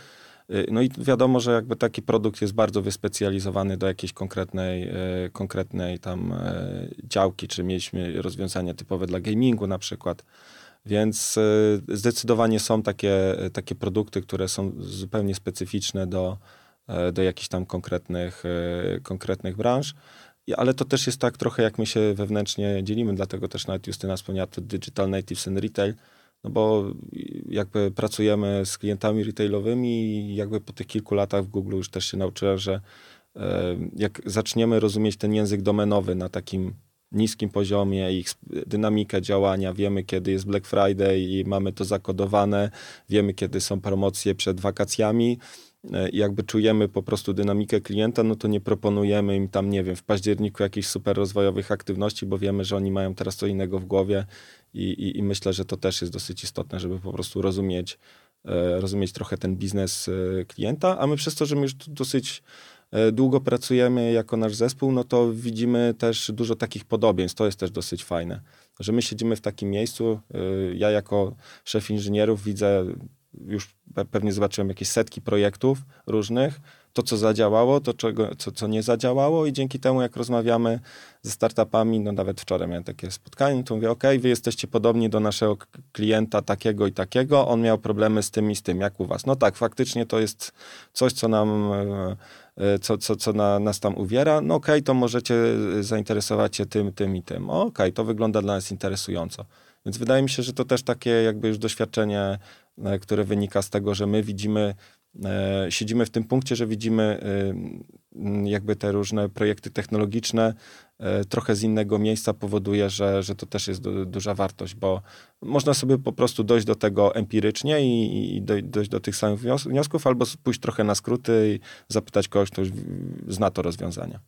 no i wiadomo, że jakby taki produkt jest bardzo wyspecjalizowany do jakiejś konkretnej, y, konkretnej tam y, działki, czy mieliśmy rozwiązania typowe dla gamingu na przykład. Więc zdecydowanie są takie, takie produkty, które są zupełnie specyficzne do, do jakichś tam konkretnych, konkretnych branż. Ale to też jest tak trochę, jak my się wewnętrznie dzielimy, dlatego też nawet Justyna wspomniała tu Digital Natives and Retail, no bo jakby pracujemy z klientami retailowymi i jakby po tych kilku latach w Google już też się nauczyłem, że jak zaczniemy rozumieć ten język domenowy na takim niskim poziomie, ich dynamikę działania, wiemy kiedy jest Black Friday i mamy to zakodowane, wiemy kiedy są promocje przed wakacjami, e, i jakby czujemy po prostu dynamikę klienta, no to nie proponujemy im tam, nie wiem, w październiku jakichś super rozwojowych aktywności, bo wiemy, że oni mają teraz co innego w głowie i, i, i myślę, że to też jest dosyć istotne, żeby po prostu rozumieć, e, rozumieć trochę ten biznes e, klienta, a my przez to, że my już dosyć E, długo pracujemy jako nasz zespół, no to widzimy też dużo takich podobieństw. To jest też dosyć fajne, że my siedzimy w takim miejscu. E, ja jako szef inżynierów widzę, już pewnie zobaczyłem jakieś setki projektów różnych, to, co zadziałało, to, czego, co, co nie zadziałało i dzięki temu, jak rozmawiamy ze startupami, no nawet wczoraj miałem takie spotkanie, to mówię, ok, wy jesteście podobni do naszego klienta takiego i takiego, on miał problemy z tym i z tym, jak u was? No tak, faktycznie to jest coś, co nam, e, e, co, co, co na, nas tam uwiera, no ok, to możecie zainteresować się tym, tym i tym. Ok, to wygląda dla nas interesująco. Więc wydaje mi się, że to też takie jakby już doświadczenie, e, które wynika z tego, że my widzimy E, siedzimy w tym punkcie, że widzimy e, jakby te różne projekty technologiczne e, trochę z innego miejsca powoduje, że, że to też jest du, duża wartość, bo można sobie po prostu dojść do tego empirycznie i, i dojść do tych samych wniosków, albo pójść trochę na skróty i zapytać kogoś, kto już zna to rozwiązanie.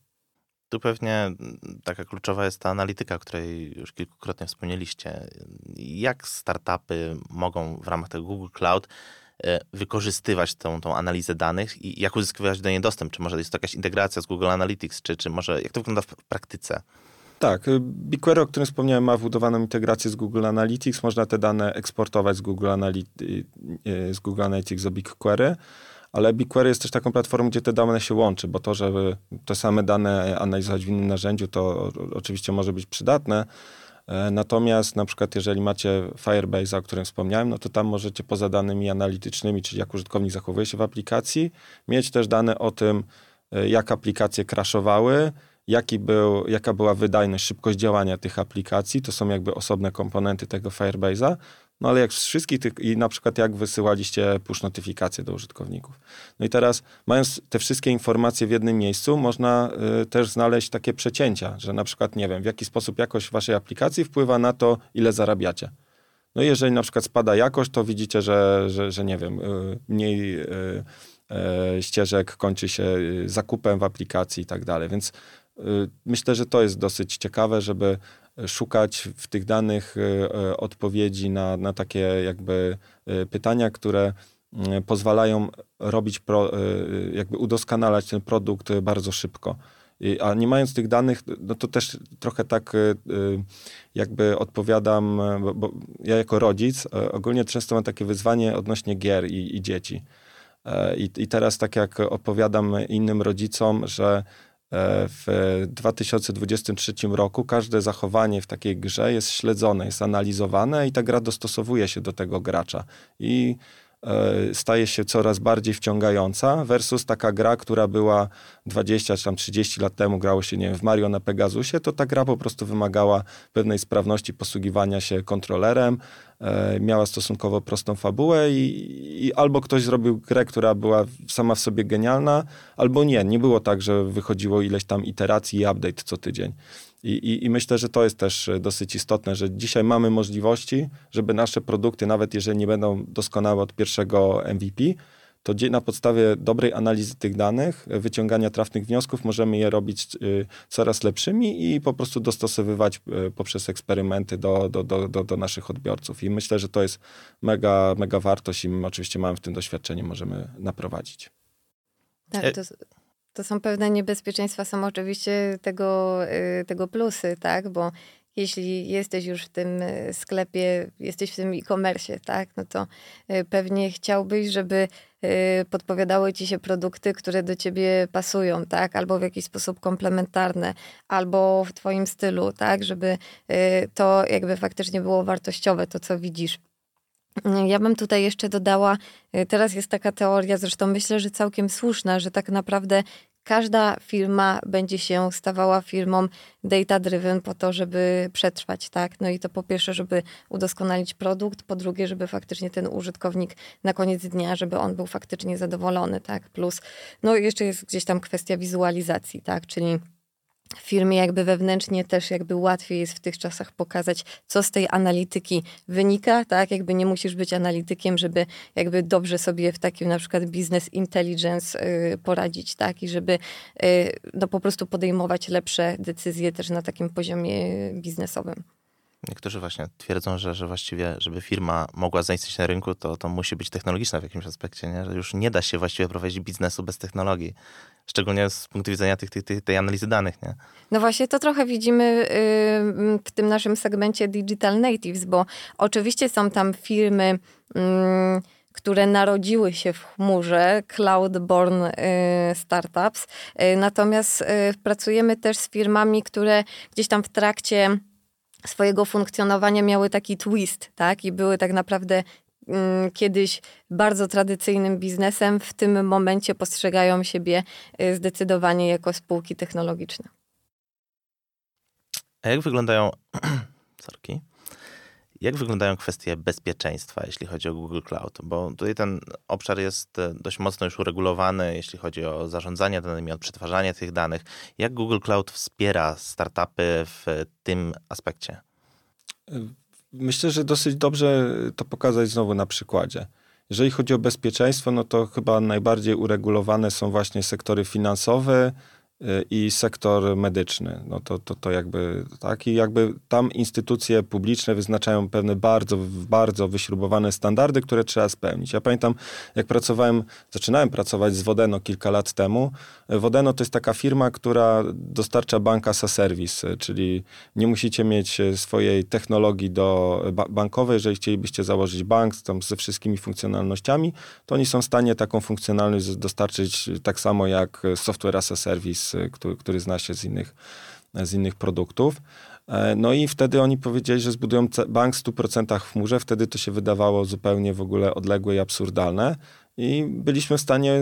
Tu pewnie taka kluczowa jest ta analityka, o której już kilkukrotnie wspomnieliście. Jak startupy mogą w ramach tego Google Cloud E, wykorzystywać tą, tą analizę danych i jak uzyskiwać do niej dostęp? Czy może jest to jakaś integracja z Google Analytics, czy, czy może jak to wygląda w praktyce? Tak, y, BigQuery, o którym wspomniałem, ma wbudowaną integrację z Google Analytics. Można te dane eksportować z Google, y, y, z Google Analytics do BigQuery, ale BigQuery jest też taką platformą, gdzie te dane się łączy, bo to, żeby te same dane analizować w innym narzędziu, to oczywiście może być przydatne, E, natomiast na przykład jeżeli macie Firebase, o którym wspomniałem, no to tam możecie poza danymi analitycznymi, czyli jak użytkownik zachowuje się w aplikacji, mieć też dane o tym, e, jak aplikacje crashowały, jaki był, jaka była wydajność, szybkość działania tych aplikacji. To są jakby osobne komponenty tego Firebase'a. No ale jak z wszystkich tych, i na przykład jak wysyłaliście push notyfikacje do użytkowników. No i teraz, mając te wszystkie informacje w jednym miejscu, można y, też znaleźć takie przecięcia, że na przykład, nie wiem, w jaki sposób jakość waszej aplikacji wpływa na to, ile zarabiacie. No i jeżeli na przykład spada jakość, to widzicie, że, że, że nie wiem, y, mniej y, y, ścieżek kończy się y, zakupem w aplikacji i tak dalej. Więc y, myślę, że to jest dosyć ciekawe, żeby szukać w tych danych e, e, odpowiedzi na, na takie jakby e, pytania, które pozwalają robić, pro, jakby udoskonalać ten produkt bardzo szybko. A nie mając tych danych, no to też trochę tak jakby odpowiadam, bo, bo ja jako rodzic ogólnie często mam takie wyzwanie odnośnie gier i, i dzieci. I, I teraz tak jak opowiadam innym rodzicom, że w 2023 roku każde zachowanie w takiej grze jest śledzone, jest analizowane i ta gra dostosowuje się do tego gracza. I E, staje się coraz bardziej wciągająca versus taka gra, która była 20 czy tam 30 lat temu, grało się, nie wiem, w Mario na Pegasusie, to ta gra po prostu wymagała pewnej sprawności posługiwania się kontrolerem, e, miała stosunkowo prostą fabułę i, i, albo ktoś zrobił grę, która była sama w sobie genialna, albo nie. Nie było tak, że wychodziło ileś tam iteracji i update co tydzień. I, i, I, myślę, że to jest też e, dosyć istotne, że dzisiaj mamy możliwości, żeby nasze produkty, nawet jeżeli nie będą doskonałe od pierwszego MVP, to na podstawie dobrej analizy tych danych, e, wyciągania trafnych wniosków, możemy je robić e, coraz lepszymi i po prostu dostosowywać poprzez eksperymenty do, do, do, do, do naszych odbiorców. I myślę, że to jest mega, mega wartość i my oczywiście mamy w tym doświadczenie, możemy naprowadzić. Tak, to, to są pewne niebezpieczeństwa, są oczywiście tego, y, tego plusy, tak? Bo jeśli jesteś już w tym y, sklepie, jesteś w tym e-commerce, tak? No to y, pewnie chciałbyś, żeby podpowiadały ci się produkty, które do ciebie pasują, tak? Albo w jakiś sposób komplementarne, albo w twoim stylu, tak? Żeby to jakby faktycznie było wartościowe, to co widzisz. Ja bym tutaj jeszcze dodała, y, teraz jest taka teoria, zresztą myślę, że całkiem słuszna, że tak naprawdę każda firma będzie się stawała firmą data-driven po to, żeby przetrwać, tak? No i to po pierwsze, żeby udoskonalić produkt, po drugie, żeby faktycznie ten użytkownik na koniec dnia, żeby on był faktycznie zadowolony, tak? Plus, no jeszcze jest gdzieś tam kwestia wizualizacji, tak? Czyli firmie jakby wewnętrznie też jakby łatwiej jest w tych czasach pokazać, co z tej analityki wynika, tak? Jakby nie musisz być analitykiem, żeby jakby dobrze sobie w takim na przykład business intelligence y, poradzić, tak? I żeby y, no po prostu podejmować lepsze decyzje też na takim poziomie biznesowym. Niektórzy właśnie twierdzą, że, że właściwie, żeby firma mogła zaistnieć na rynku, to, to musi być technologiczna w jakimś aspekcie, nie? że już nie da się właściwie prowadzić biznesu bez technologii. Szczególnie z punktu widzenia tych, tych, tej analizy danych. Nie? No właśnie to trochę widzimy w tym naszym segmencie Digital Natives, bo oczywiście są tam firmy, które narodziły się w chmurze, cloud-born y, startups, y, natomiast y, pracujemy też z firmami, które gdzieś tam w trakcie swojego funkcjonowania miały taki twist, tak? I były tak naprawdę mm, kiedyś bardzo tradycyjnym biznesem, w tym momencie postrzegają siebie y, zdecydowanie jako spółki technologiczne. A jak wyglądają, sorki, jak wyglądają kwestie bezpieczeństwa, jeśli chodzi o Google Cloud? Bo tutaj ten obszar jest e, dość mocno już uregulowany, jeśli chodzi o zarządzanie danymi, o przetwarzanie tych danych. Jak Google Cloud wspiera startupy w tym aspekcie? Myślę, że dosyć dobrze to pokazać znowu na przykładzie. Jeżeli chodzi o bezpieczeństwo, no to chyba najbardziej uregulowane są właśnie sektory finansowe, i sektor medyczny. No to, to, to jakby tak i jakby tam instytucje publiczne wyznaczają pewne bardzo, bardzo wyśrubowane standardy, które trzeba spełnić. Ja pamiętam, jak pracowałem, zaczynałem pracować z Wodeno kilka lat temu. Wodeno to jest taka firma, która dostarcza banka as a service, czyli nie musicie mieć swojej technologii do ba bankowej, jeżeli chcielibyście założyć bank tam ze wszystkimi funkcjonalnościami, to oni są w stanie taką funkcjonalność dostarczyć tak samo jak software as a service który, który zna się z innych, z innych produktów. E, no i wtedy oni powiedzieli, że zbudują bank w 100% w chmurze. Wtedy to się wydawało zupełnie w ogóle odległe i absurdalne. I byliśmy w stanie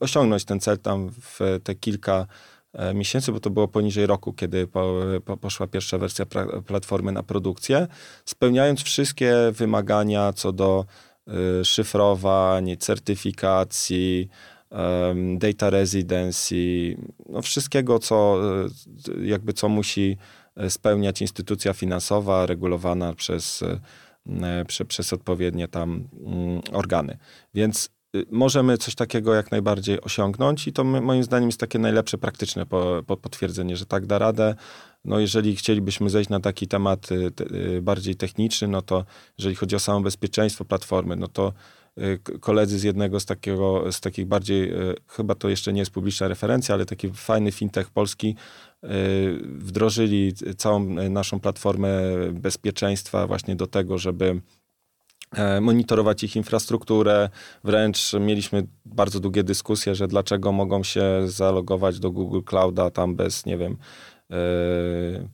osiągnąć ten cel tam w te kilka e, miesięcy, bo to było poniżej roku, kiedy po, po, poszła pierwsza wersja pra, platformy na produkcję, spełniając wszystkie wymagania co do y, szyfrowań, certyfikacji, data residency, no wszystkiego, co, e, jakby co musi e, spełniać instytucja finansowa regulowana przez, e, prze, przez odpowiednie tam mm, organy. Więc y, możemy coś takiego jak najbardziej osiągnąć i to moim zdaniem jest takie najlepsze praktyczne po, po potwierdzenie, że tak da radę. No jeżeli chcielibyśmy zejść na taki temat y, y, bardziej techniczny, no to jeżeli chodzi o samo bezpieczeństwo platformy, no to koledzy z jednego z, takiego, z takich bardziej, y, chyba to jeszcze nie jest publiczna referencja, ale taki fajny fintech polski, y, wdrożyli całą naszą platformę bezpieczeństwa właśnie do tego, żeby e, monitorować ich infrastrukturę. Wręcz mieliśmy bardzo długie dyskusje, że dlaczego mogą się zalogować do Google Clouda tam bez, nie wiem, Y,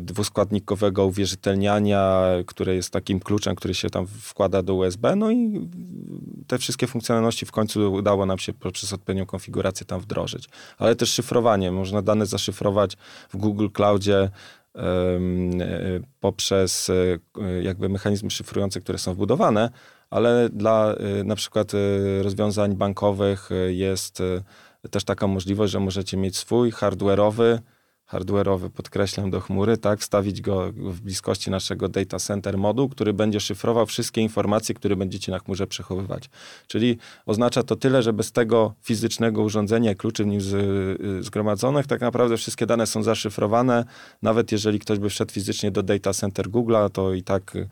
dwuskładnikowego uwierzytelniania, które jest takim kluczem, który się tam wkłada do USB. No i te wszystkie funkcjonalności w końcu udało nam się poprzez odpowiednią konfigurację tam wdrożyć. Ale też szyfrowanie. Można dane zaszyfrować w Google Cloudzie y, poprzez y, jakby mechanizmy szyfrujące, które są wbudowane, ale dla na przykład rozwiązań bankowych jest też taka możliwość, że możecie mieć swój hardware'owy hardware'owy, podkreślam, do chmury, tak, wstawić go w bliskości naszego data center moduł, który będzie szyfrował wszystkie informacje, które będziecie na chmurze przechowywać. Czyli oznacza to tyle, że bez tego fizycznego urządzenia, kluczy w nim z, y, zgromadzonych, tak naprawdę wszystkie dane są zaszyfrowane. Nawet jeżeli ktoś by wszedł fizycznie do data center Google'a, to i tak y,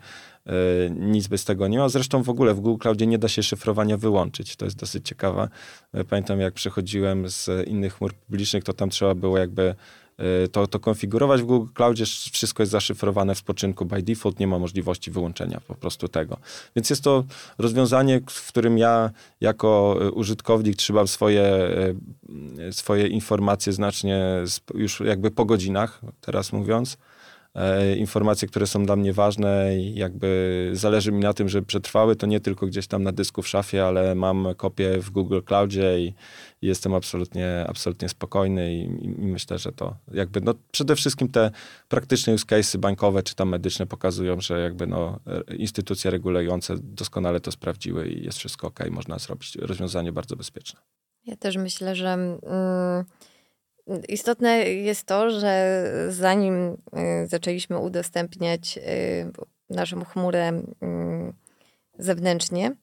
nic by z tego nie ma. Zresztą w ogóle w Google Cloudzie nie da się szyfrowania wyłączyć. To jest dosyć ciekawe. Pamiętam, jak przechodziłem z innych chmur publicznych, to tam trzeba było jakby Y, to, to konfigurować w Google Cloudzie. Wszystko jest zaszyfrowane w spoczynku by default, nie ma możliwości wyłączenia po prostu tego. Więc jest to rozwiązanie, w którym ja jako y, użytkownik trzymam swoje, y, swoje informacje znacznie już jakby po godzinach, teraz mówiąc. E, informacje, które są dla mnie ważne i jakby zależy mi na tym, żeby przetrwały, to nie tylko gdzieś tam na dysku w szafie, ale mam kopię w Google Cloudzie i, jestem absolutnie, absolutnie spokojny i, i, myślę, że to jakby no przede wszystkim te praktyczne use cases bankowe czy tam medyczne pokazują, że jakby no instytucje regulujące doskonale to sprawdziły i jest wszystko ok, można zrobić rozwiązanie bardzo bezpieczne. Ja też myślę, że mm, istotne jest to, że zanim y, zaczęliśmy udostępniać y, naszą chmurę y, zewnętrznie,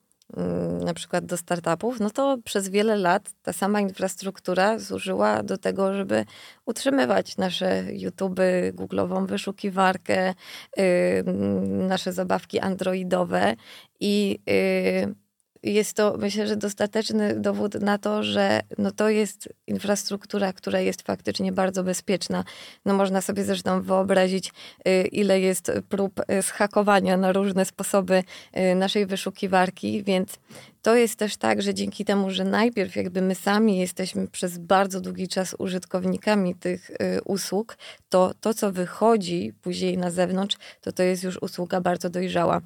na przykład do startupów, no to przez wiele lat ta sama infrastruktura służyła do tego, żeby utrzymywać nasze YouTube, Google'ową wyszukiwarkę, nasze zabawki androidowe i jest to, myślę, że dostateczny dowód na to, że no to jest infrastruktura, która jest faktycznie bardzo bezpieczna. No można sobie zresztą wyobrazić, y, ile jest prób y, zhakowania na różne sposoby y, naszej wyszukiwarki, więc to jest też tak, że dzięki temu, że najpierw jakby my sami jesteśmy przez bardzo długi czas użytkownikami tych usług, to to, co wychodzi później na zewnątrz, to to jest już usługa bardzo dojrzała.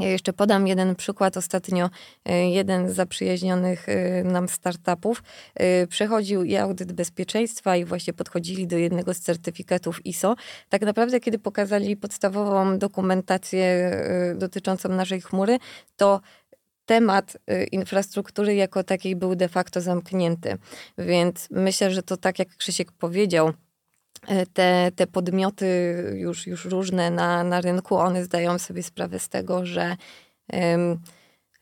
Ja jeszcze podam jeden przykład. Ostatnio e, jeden z zaprzyjaźnionych e, nam startupów e, przechodził i audyt bezpieczeństwa i właśnie podchodzili do jednego z certyfikatów ISO. Tak naprawdę, kiedy pokazali podstawową dokumentację dotyczącą naszej chmury, to temat infrastruktury jako takiej był de facto zamknięty. Więc myślę, że to tak jak Krzysiek powiedział, te, te podmioty już, już różne na, na rynku, one zdają sobie sprawę z tego, że um,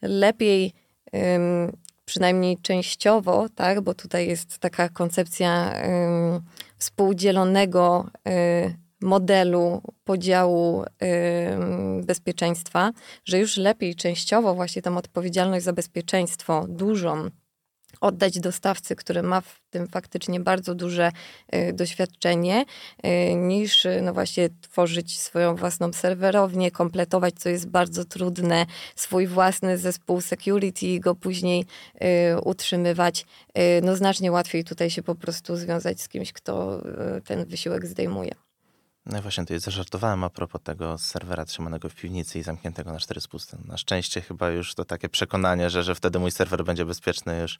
lepiej um, przynajmniej częściowo, tak, bo tutaj jest taka koncepcja um, współdzielonego um, modelu podziału bezpieczeństwa, że już lepiej częściowo właśnie tą odpowiedzialność za bezpieczeństwo dużą oddać dostawcy, który ma w tym faktycznie bardzo duże y, doświadczenie, y, niż y, no właśnie tworzyć swoją własną serwerownię, kompletować, co jest bardzo trudne, swój własny zespół security i go później utrzymywać. No znacznie łatwiej tutaj się po prostu związać z kimś, kto ten wysiłek zdejmuje. No właśnie, tutaj zażartowałem a propos tego serwera trzymanego w piwnicy i zamkniętego na cztery spusty. Na szczęście chyba już to takie przekonanie, że, że wtedy mój serwer będzie bezpieczny, już,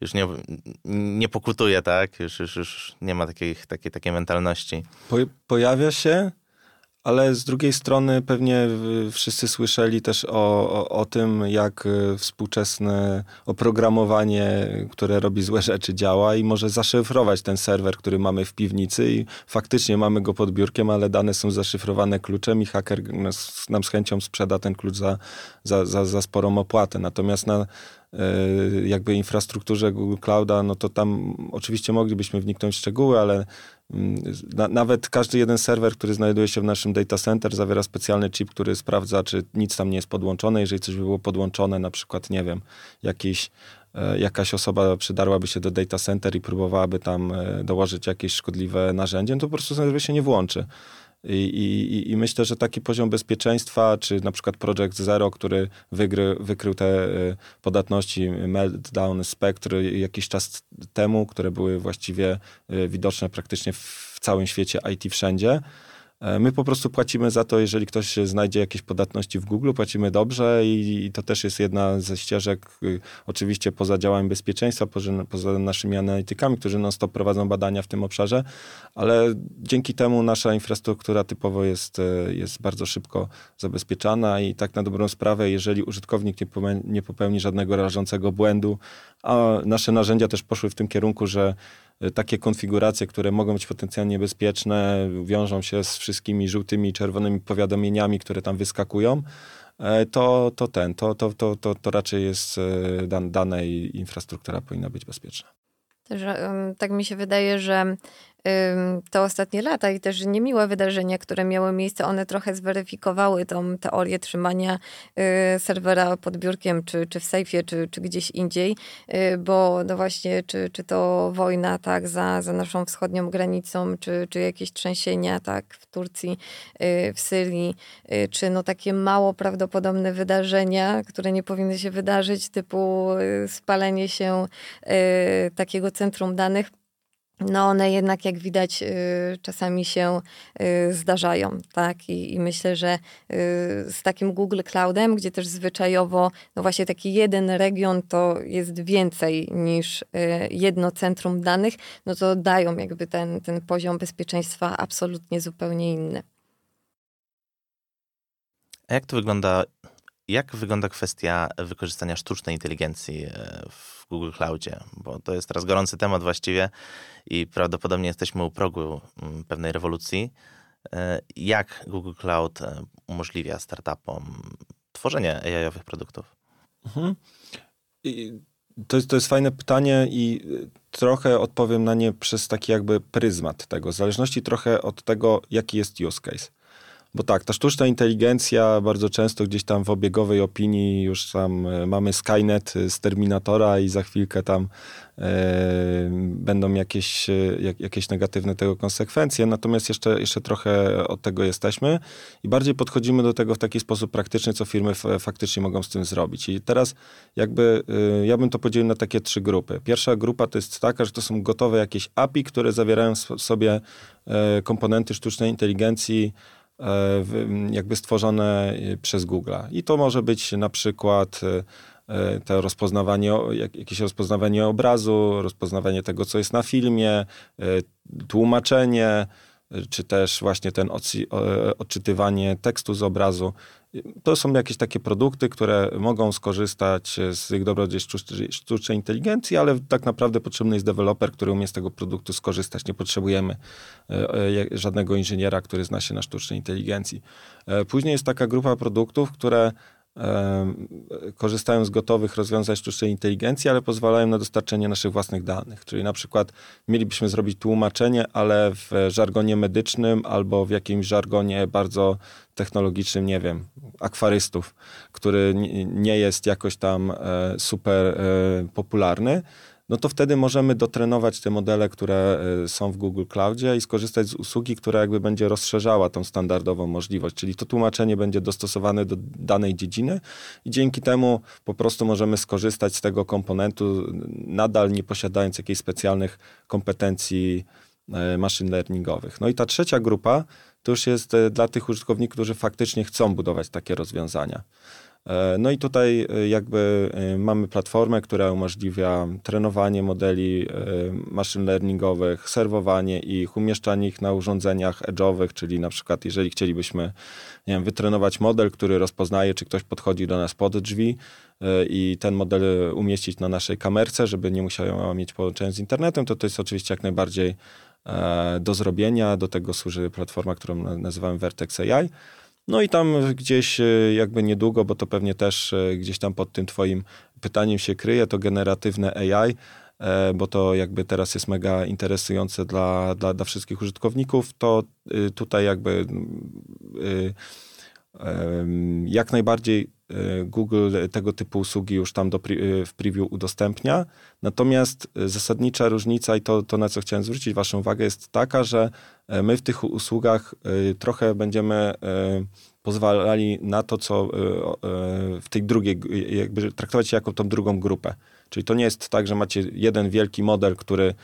już nie, nie pokutuje, tak? Już, już, już nie ma takiej, takiej, takiej mentalności. Po, pojawia się, ale z drugiej strony pewnie wszyscy słyszeli też o, o, o, tym, jak e, współczesne oprogramowanie, które robi złe rzeczy, działa i może zaszyfrować ten serwer, który mamy w piwnicy i faktycznie mamy go pod biurkiem, ale dane są zaszyfrowane kluczem i haker nas, nam z chęcią sprzeda ten klucz za, za, za, za sporą opłatę. Natomiast na jakby infrastrukturze Google Clouda, no to tam oczywiście moglibyśmy wniknąć w szczegóły, ale na, nawet każdy jeden serwer, który znajduje się w naszym data center, zawiera specjalny chip, który sprawdza, czy nic tam nie jest podłączone. Jeżeli coś by było podłączone, na przykład, nie wiem, jakiś, e, jakaś osoba przydarłaby się do data center i próbowałaby tam e, dołożyć jakieś szkodliwe narzędzie, no to po prostu serwer się nie włączy. I, i, I, myślę, że taki poziom bezpieczeństwa, czy na przykład Project Zero, który wygry, wykrył te y, podatności Meltdown Spectre jakiś czas temu, które były właściwie y, widoczne praktycznie w całym świecie IT wszędzie, E, my po prostu płacimy za to, jeżeli ktoś znajdzie jakieś podatności w Google, płacimy dobrze i, i to też jest jedna ze ścieżek, y, oczywiście poza działami bezpieczeństwa, poza, poza naszymi analitykami, którzy non-stop prowadzą badania w tym obszarze, ale dzięki temu nasza infrastruktura typowo jest, y, jest bardzo szybko zabezpieczana i tak na dobrą sprawę, jeżeli użytkownik nie, nie popełni żadnego rażącego błędu, a nasze narzędzia też poszły w tym kierunku, że takie konfiguracje, które mogą być potencjalnie niebezpieczne, wiążą się z wszystkimi żółtymi i czerwonymi powiadomieniami, które tam wyskakują, e, to, to ten, to, to, to, to, to raczej jest e, dane i infrastruktura powinna być bezpieczna. Też, tak mi się wydaje, że te ostatnie lata i też niemiłe wydarzenia, które miały miejsce, one trochę zweryfikowały tą teorię trzymania y, serwera pod biurkiem, czy, czy w sejfie, czy, czy gdzieś indziej, y, bo no właśnie, czy, czy to wojna tak za, za naszą wschodnią granicą, czy, czy jakieś trzęsienia tak w Turcji, y, w Syrii, czy no takie mało prawdopodobne wydarzenia, które nie powinny się wydarzyć, typu spalenie się takiego centrum danych no one jednak jak widać y, czasami się y, zdarzają, tak? I, I, myślę, że y, z takim Google Cloudem, gdzie też zwyczajowo, no właśnie taki jeden region to jest więcej niż jedno centrum danych, no to dają jakby ten, ten poziom bezpieczeństwa absolutnie zupełnie inny. A jak to wygląda, jak wygląda kwestia wykorzystania sztucznej inteligencji w Google Cloudzie, bo to jest teraz gorący temat właściwie i prawdopodobnie jesteśmy u progu mm, pewnej rewolucji. E, jak Google Cloud e, umożliwia startupom tworzenie AI-owych produktów? Mhm. To jest, to jest fajne pytanie i e, trochę odpowiem na nie przez taki jakby pryzmat tego, w zależności trochę od tego, jaki jest use case. Bo tak, ta sztuczna inteligencja bardzo często gdzieś tam w obiegowej opinii już tam e, mamy Skynet z Terminatora i za chwilkę tam e, będą jakieś, e, jak, jakieś negatywne tego konsekwencje. Natomiast jeszcze, jeszcze trochę od tego jesteśmy i bardziej podchodzimy do tego w taki sposób praktyczny, co firmy faktycznie mogą z tym zrobić. I teraz jakby e, ja bym to podzielił na takie trzy grupy. Pierwsza grupa to jest taka, że to są gotowe jakieś API, które zawierają w sobie e, komponenty sztucznej inteligencji, E, jakby stworzone e, przez Google. I to może być na przykład e, to rozpoznawanie, jakieś rozpoznawanie obrazu, rozpoznawanie tego, co jest na filmie, tłumaczenie, czy też właśnie ten odczytywanie tekstu z obrazu. To są jakieś takie produkty, które mogą skorzystać z tych dobrodziejstw sztucznej inteligencji, ale tak naprawdę potrzebny jest deweloper, który umie z tego produktu skorzystać. Nie potrzebujemy e, e, żadnego inżyniera, który zna się na sztucznej inteligencji. E, później jest taka grupa produktów, które korzystają z gotowych rozwiązań sztucznej inteligencji, ale pozwalają na dostarczenie naszych własnych danych. Czyli na przykład mielibyśmy zrobić tłumaczenie, ale w żargonie medycznym albo w jakimś żargonie bardzo technologicznym, nie wiem, akwarystów, który nie jest jakoś tam e, super e, popularny no to wtedy możemy dotrenować te modele, które e, są w Google Cloudzie i skorzystać z usługi, która jakby będzie rozszerzała tą standardową możliwość, czyli to tłumaczenie będzie dostosowane do danej dziedziny i dzięki temu po prostu możemy skorzystać z tego komponentu, nadal nie posiadając jakichś specjalnych kompetencji e, machine learningowych. No i ta trzecia grupa to już jest e, dla tych użytkowników, którzy faktycznie chcą budować takie rozwiązania. E, no i tutaj e, jakby e, mamy platformę, która umożliwia trenowanie modeli machine learningowych, serwowanie ich, umieszczanie ich na urządzeniach edge'owych, czyli na przykład jeżeli chcielibyśmy nie wiem, wytrenować model, który rozpoznaje, czy ktoś podchodzi do nas pod drzwi i ten model umieścić na naszej kamerce, żeby nie musiała mieć połączenia z internetem, to to jest oczywiście jak najbardziej do zrobienia. Do tego służy platforma, którą nazywamy Vertex AI. No i tam gdzieś e, jakby niedługo, bo to pewnie też e, gdzieś tam pod tym twoim pytaniem się kryje, to generatywne AI, e, bo to jakby teraz jest mega interesujące dla, dla, dla wszystkich użytkowników, to tutaj jakby jak najbardziej Google tego typu usługi już tam do, w preview udostępnia. Natomiast zasadnicza różnica i to, to, na co chciałem zwrócić Waszą uwagę, jest taka, że my w tych usługach trochę będziemy pozwalali na to, co w tej drugiej, jakby traktować jako tą drugą grupę. Czyli to nie jest tak, że macie jeden wielki model, który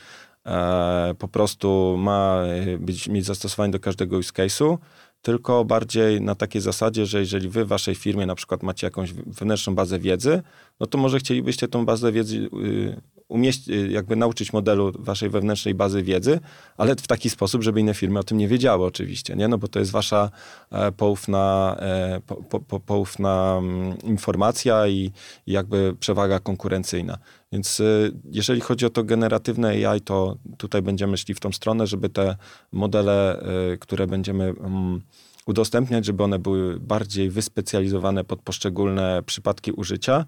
po prostu ma być, mieć zastosowanie do każdego use case'u, tylko bardziej na takiej zasadzie, że jeżeli wy w waszej firmie na przykład macie jakąś wewnętrzną bazę wiedzy, no to może chcielibyście tą bazę wiedzy y, umieść, y, jakby nauczyć modelu waszej wewnętrznej bazy wiedzy, ale w taki sposób, żeby inne firmy o tym nie wiedziały oczywiście, nie? No bo to jest wasza e, poufna, e, po, po, poufna mm, informacja i, jakby przewaga konkurencyjna. Więc y, jeżeli chodzi o to generatywne AI, to tutaj będziemy szli w tą stronę, żeby te modele, y, które będziemy mm, udostępniać, żeby one były bardziej wyspecjalizowane pod poszczególne przypadki użycia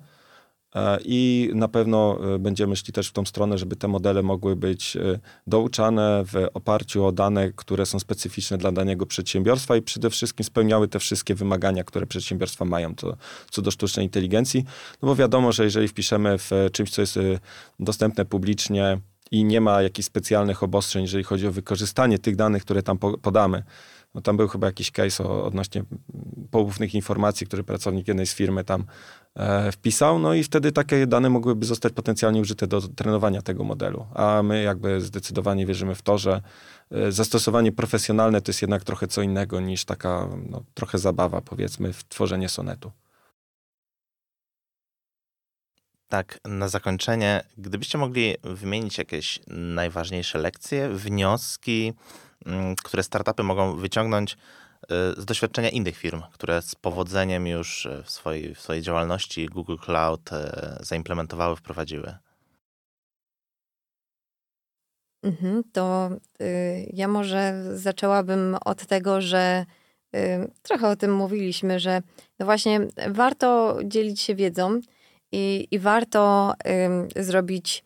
I na pewno e, będziemy szli też w tą stronę, żeby te modele mogły być e, douczane w oparciu o dane, które są specyficzne dla danego przedsiębiorstwa i przede wszystkim spełniały te wszystkie wymagania, które przedsiębiorstwa mają co, co do sztucznej inteligencji. No bo wiadomo, że jeżeli wpiszemy w czymś, co jest dostępne publicznie, i nie ma jakichś specjalnych obostrzeń, jeżeli chodzi o wykorzystanie tych danych, które tam podamy. No tam był chyba jakiś case o, odnośnie poufnych informacji, które pracownik jednej z firmy tam e, wpisał, no i wtedy takie dane mogłyby zostać potencjalnie użyte do trenowania tego modelu. A my jakby zdecydowanie wierzymy w to, że e, zastosowanie profesjonalne to jest jednak trochę co innego niż taka no, trochę zabawa, powiedzmy, w tworzenie sonetu. Tak, na zakończenie, gdybyście mogli wymienić jakieś najważniejsze lekcje, wnioski, które startupy mogą wyciągnąć y, z doświadczenia innych firm, które z powodzeniem już y, w swojej, w swojej działalności Google Cloud y, zaimplementowały, wprowadziły? Mhm, to ja może zaczęłabym od tego, że trochę o tym mówiliśmy, że no właśnie warto dzielić się wiedzą i, i warto zrobić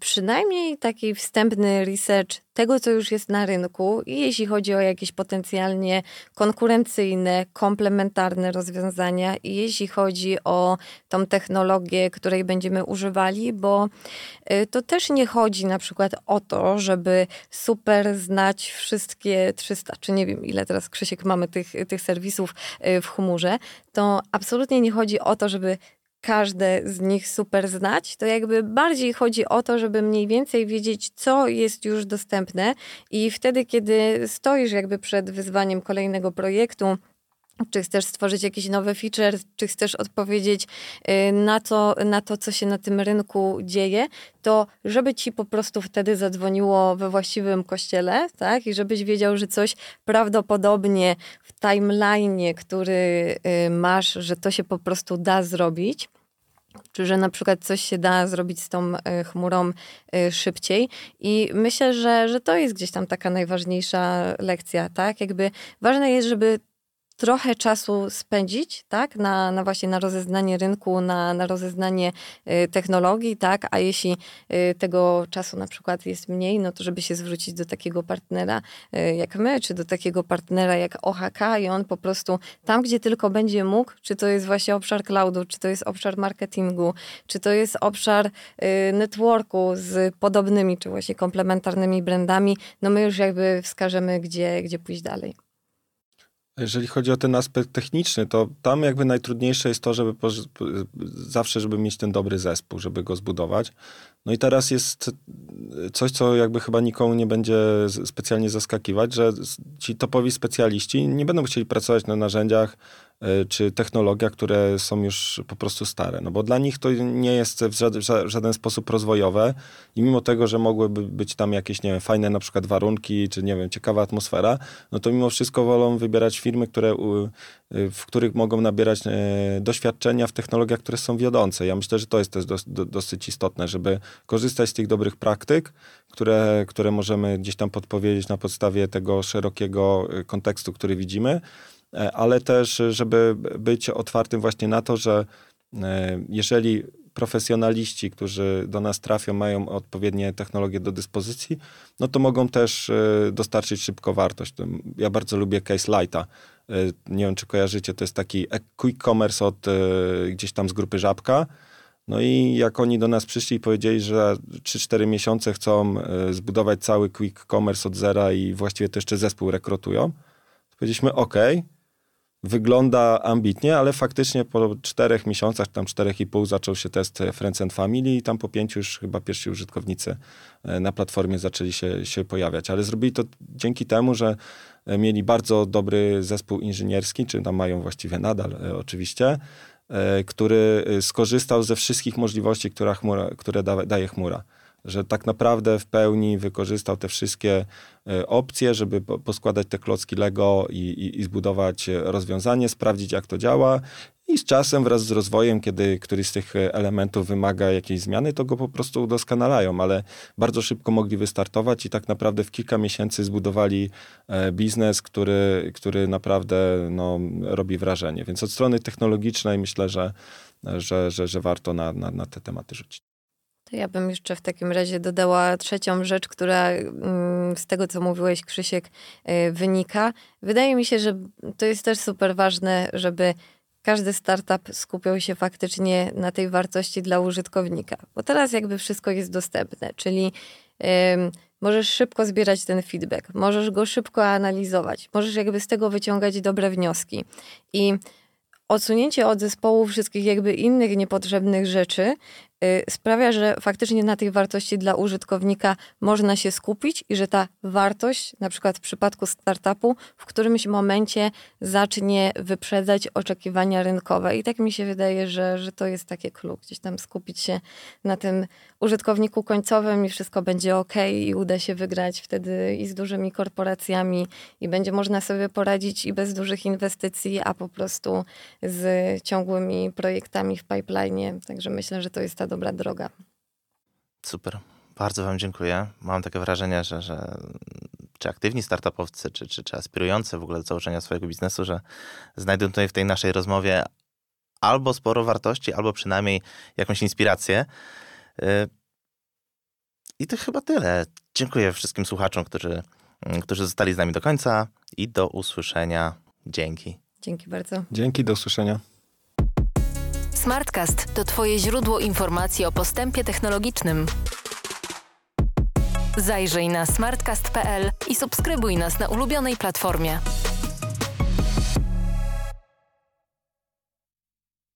przynajmniej taki wstępny research tego, co już jest na rynku i jeśli chodzi o jakieś potencjalnie konkurencyjne, komplementarne rozwiązania i jeśli chodzi o tą technologię, której będziemy używali, bo y, to też nie chodzi na przykład o to, żeby super znać wszystkie 300, czy nie wiem ile teraz Krzysiek mamy tych, tych serwisów y, w chmurze, to absolutnie nie chodzi o to, żeby każde z nich super znać, to jakby bardziej chodzi o to, żeby mniej więcej wiedzieć, co jest już dostępne. I wtedy, kiedy stoisz jakby przed wyzwaniem kolejnego projektu, czy chcesz stworzyć jakiś nowy feature, czy chcesz odpowiedzieć y, na to, na to, co się na tym rynku dzieje, to żeby ci po prostu wtedy zadzwoniło we właściwym kościele, tak? I żebyś wiedział, że coś prawdopodobnie w timeline, który y, masz, że to się po prostu da zrobić czy że na przykład coś się da zrobić z tą y, chmurą szybciej. I myślę, że, że to jest gdzieś tam taka najważniejsza lekcja, tak? Jakby ważne jest, żeby trochę czasu spędzić, tak, na, na właśnie na rozeznanie rynku, na, na rozeznanie y, technologii, tak, a jeśli y, tego czasu na przykład jest mniej, no to żeby się zwrócić do takiego partnera y, jak my, czy do takiego partnera jak OHK i on po prostu tam, gdzie tylko będzie mógł, czy to jest właśnie obszar cloudu, czy to jest obszar marketingu, czy to jest obszar networku z podobnymi, czy właśnie komplementarnymi brandami, no my już jakby wskażemy, gdzie, gdzie pójść dalej. Jeżeli chodzi o ten aspekt techniczny, to tam jakby najtrudniejsze jest to, żeby zawsze, żeby mieć ten dobry zespół, żeby go zbudować. No i teraz jest coś, co jakby chyba nikomu nie będzie specjalnie zaskakiwać, że ci topowi specjaliści nie będą chcieli pracować na narzędziach czy technologia, które są już po prostu stare. No bo dla nich to nie jest w żaden, w żaden sposób rozwojowe i mimo tego, że mogłyby być tam jakieś, nie wiem, fajne na przykład warunki, czy nie wiem, ciekawa atmosfera, no to mimo wszystko wolą wybierać firmy, które, w których mogą nabierać e, doświadczenia w technologiach, które są wiodące. Ja myślę, że to jest też dosyć istotne, żeby korzystać z tych dobrych praktyk, które, które możemy gdzieś tam podpowiedzieć na podstawie tego szerokiego e, kontekstu, który widzimy, E, ale też, żeby być otwartym właśnie na to, że e, jeżeli profesjonaliści, którzy do nas trafią, mają odpowiednie technologie do dyspozycji, no to mogą też e, dostarczyć szybko wartość. Ja bardzo lubię Case Lighta. Nie wiem, czy kojarzycie, to jest taki quick commerce od gdzieś tam z grupy Żabka. No i jak oni do nas przyszli i powiedzieli, że 3-4 miesiące chcą zbudować cały quick commerce od zera i właściwie to jeszcze zespół rekrutują, to powiedzieliśmy OK, wygląda ambitnie, ale faktycznie po czterech miesiącach, tam czterech i pół zaczął się test Friends and Family i tam po pięciu już chyba pierwsi użytkownicy e, na platformie zaczęli się, się pojawiać. Ale zrobili to dzięki temu, że e, mieli bardzo dobry zespół inżynierski, czy tam mają właściwie nadal e, oczywiście, który skorzystał ze wszystkich możliwości, które, chmura, które da, daje chmura że tak naprawdę w pełni wykorzystał te wszystkie e, opcje, żeby poskładać te klocki Lego i, i, i zbudować rozwiązanie, sprawdzić jak to działa i z czasem wraz z rozwojem, kiedy któryś z tych elementów wymaga jakiejś zmiany, to go po prostu udoskonalają, ale bardzo szybko mogli wystartować i tak naprawdę w kilka miesięcy zbudowali e, biznes, który, który naprawdę no, robi wrażenie. Więc od strony technologicznej myślę, że, że, że, że warto na, na, na te tematy rzucić. To ja bym jeszcze w takim razie dodała trzecią rzecz, która mm, z tego, co mówiłeś, Krzysiek, y, wynika. Wydaje mi się, że to jest też super ważne, żeby każdy startup skupiał się faktycznie na tej wartości dla użytkownika. Bo teraz jakby wszystko jest dostępne, czyli możesz szybko zbierać ten feedback, możesz go szybko analizować, możesz jakby z tego wyciągać dobre wnioski. I odsunięcie od zespołu wszystkich jakby innych niepotrzebnych rzeczy sprawia, że faktycznie na tej wartości dla użytkownika można się skupić i że ta wartość, na przykład w przypadku startupu, w którymś momencie zacznie wyprzedzać oczekiwania rynkowe. I tak mi się wydaje, że, że to jest takie klucz, gdzieś tam skupić się na tym użytkowniku końcowym i wszystko będzie ok i uda się wygrać wtedy i z dużymi korporacjami i będzie można sobie poradzić i bez dużych inwestycji, a po prostu z ciągłymi projektami w pipeline. Także myślę, że to jest ta dobra droga. Super. Bardzo Wam dziękuję. Mam takie wrażenie, że, że czy aktywni startupowcy, czy, czy, czy aspirujący w ogóle do założenia swojego biznesu, że znajdą tutaj w tej naszej rozmowie albo sporo wartości, albo przynajmniej jakąś inspirację. Y, I to chyba tyle. Dziękuję wszystkim słuchaczom, którzy, którzy zostali z nami do końca i do usłyszenia. Dzięki. Dzięki bardzo. Dzięki, do usłyszenia. Smartcast to Twoje źródło informacji o postępie technologicznym. Zajrzyj na smartcast.pl i subskrybuj nas na ulubionej platformie.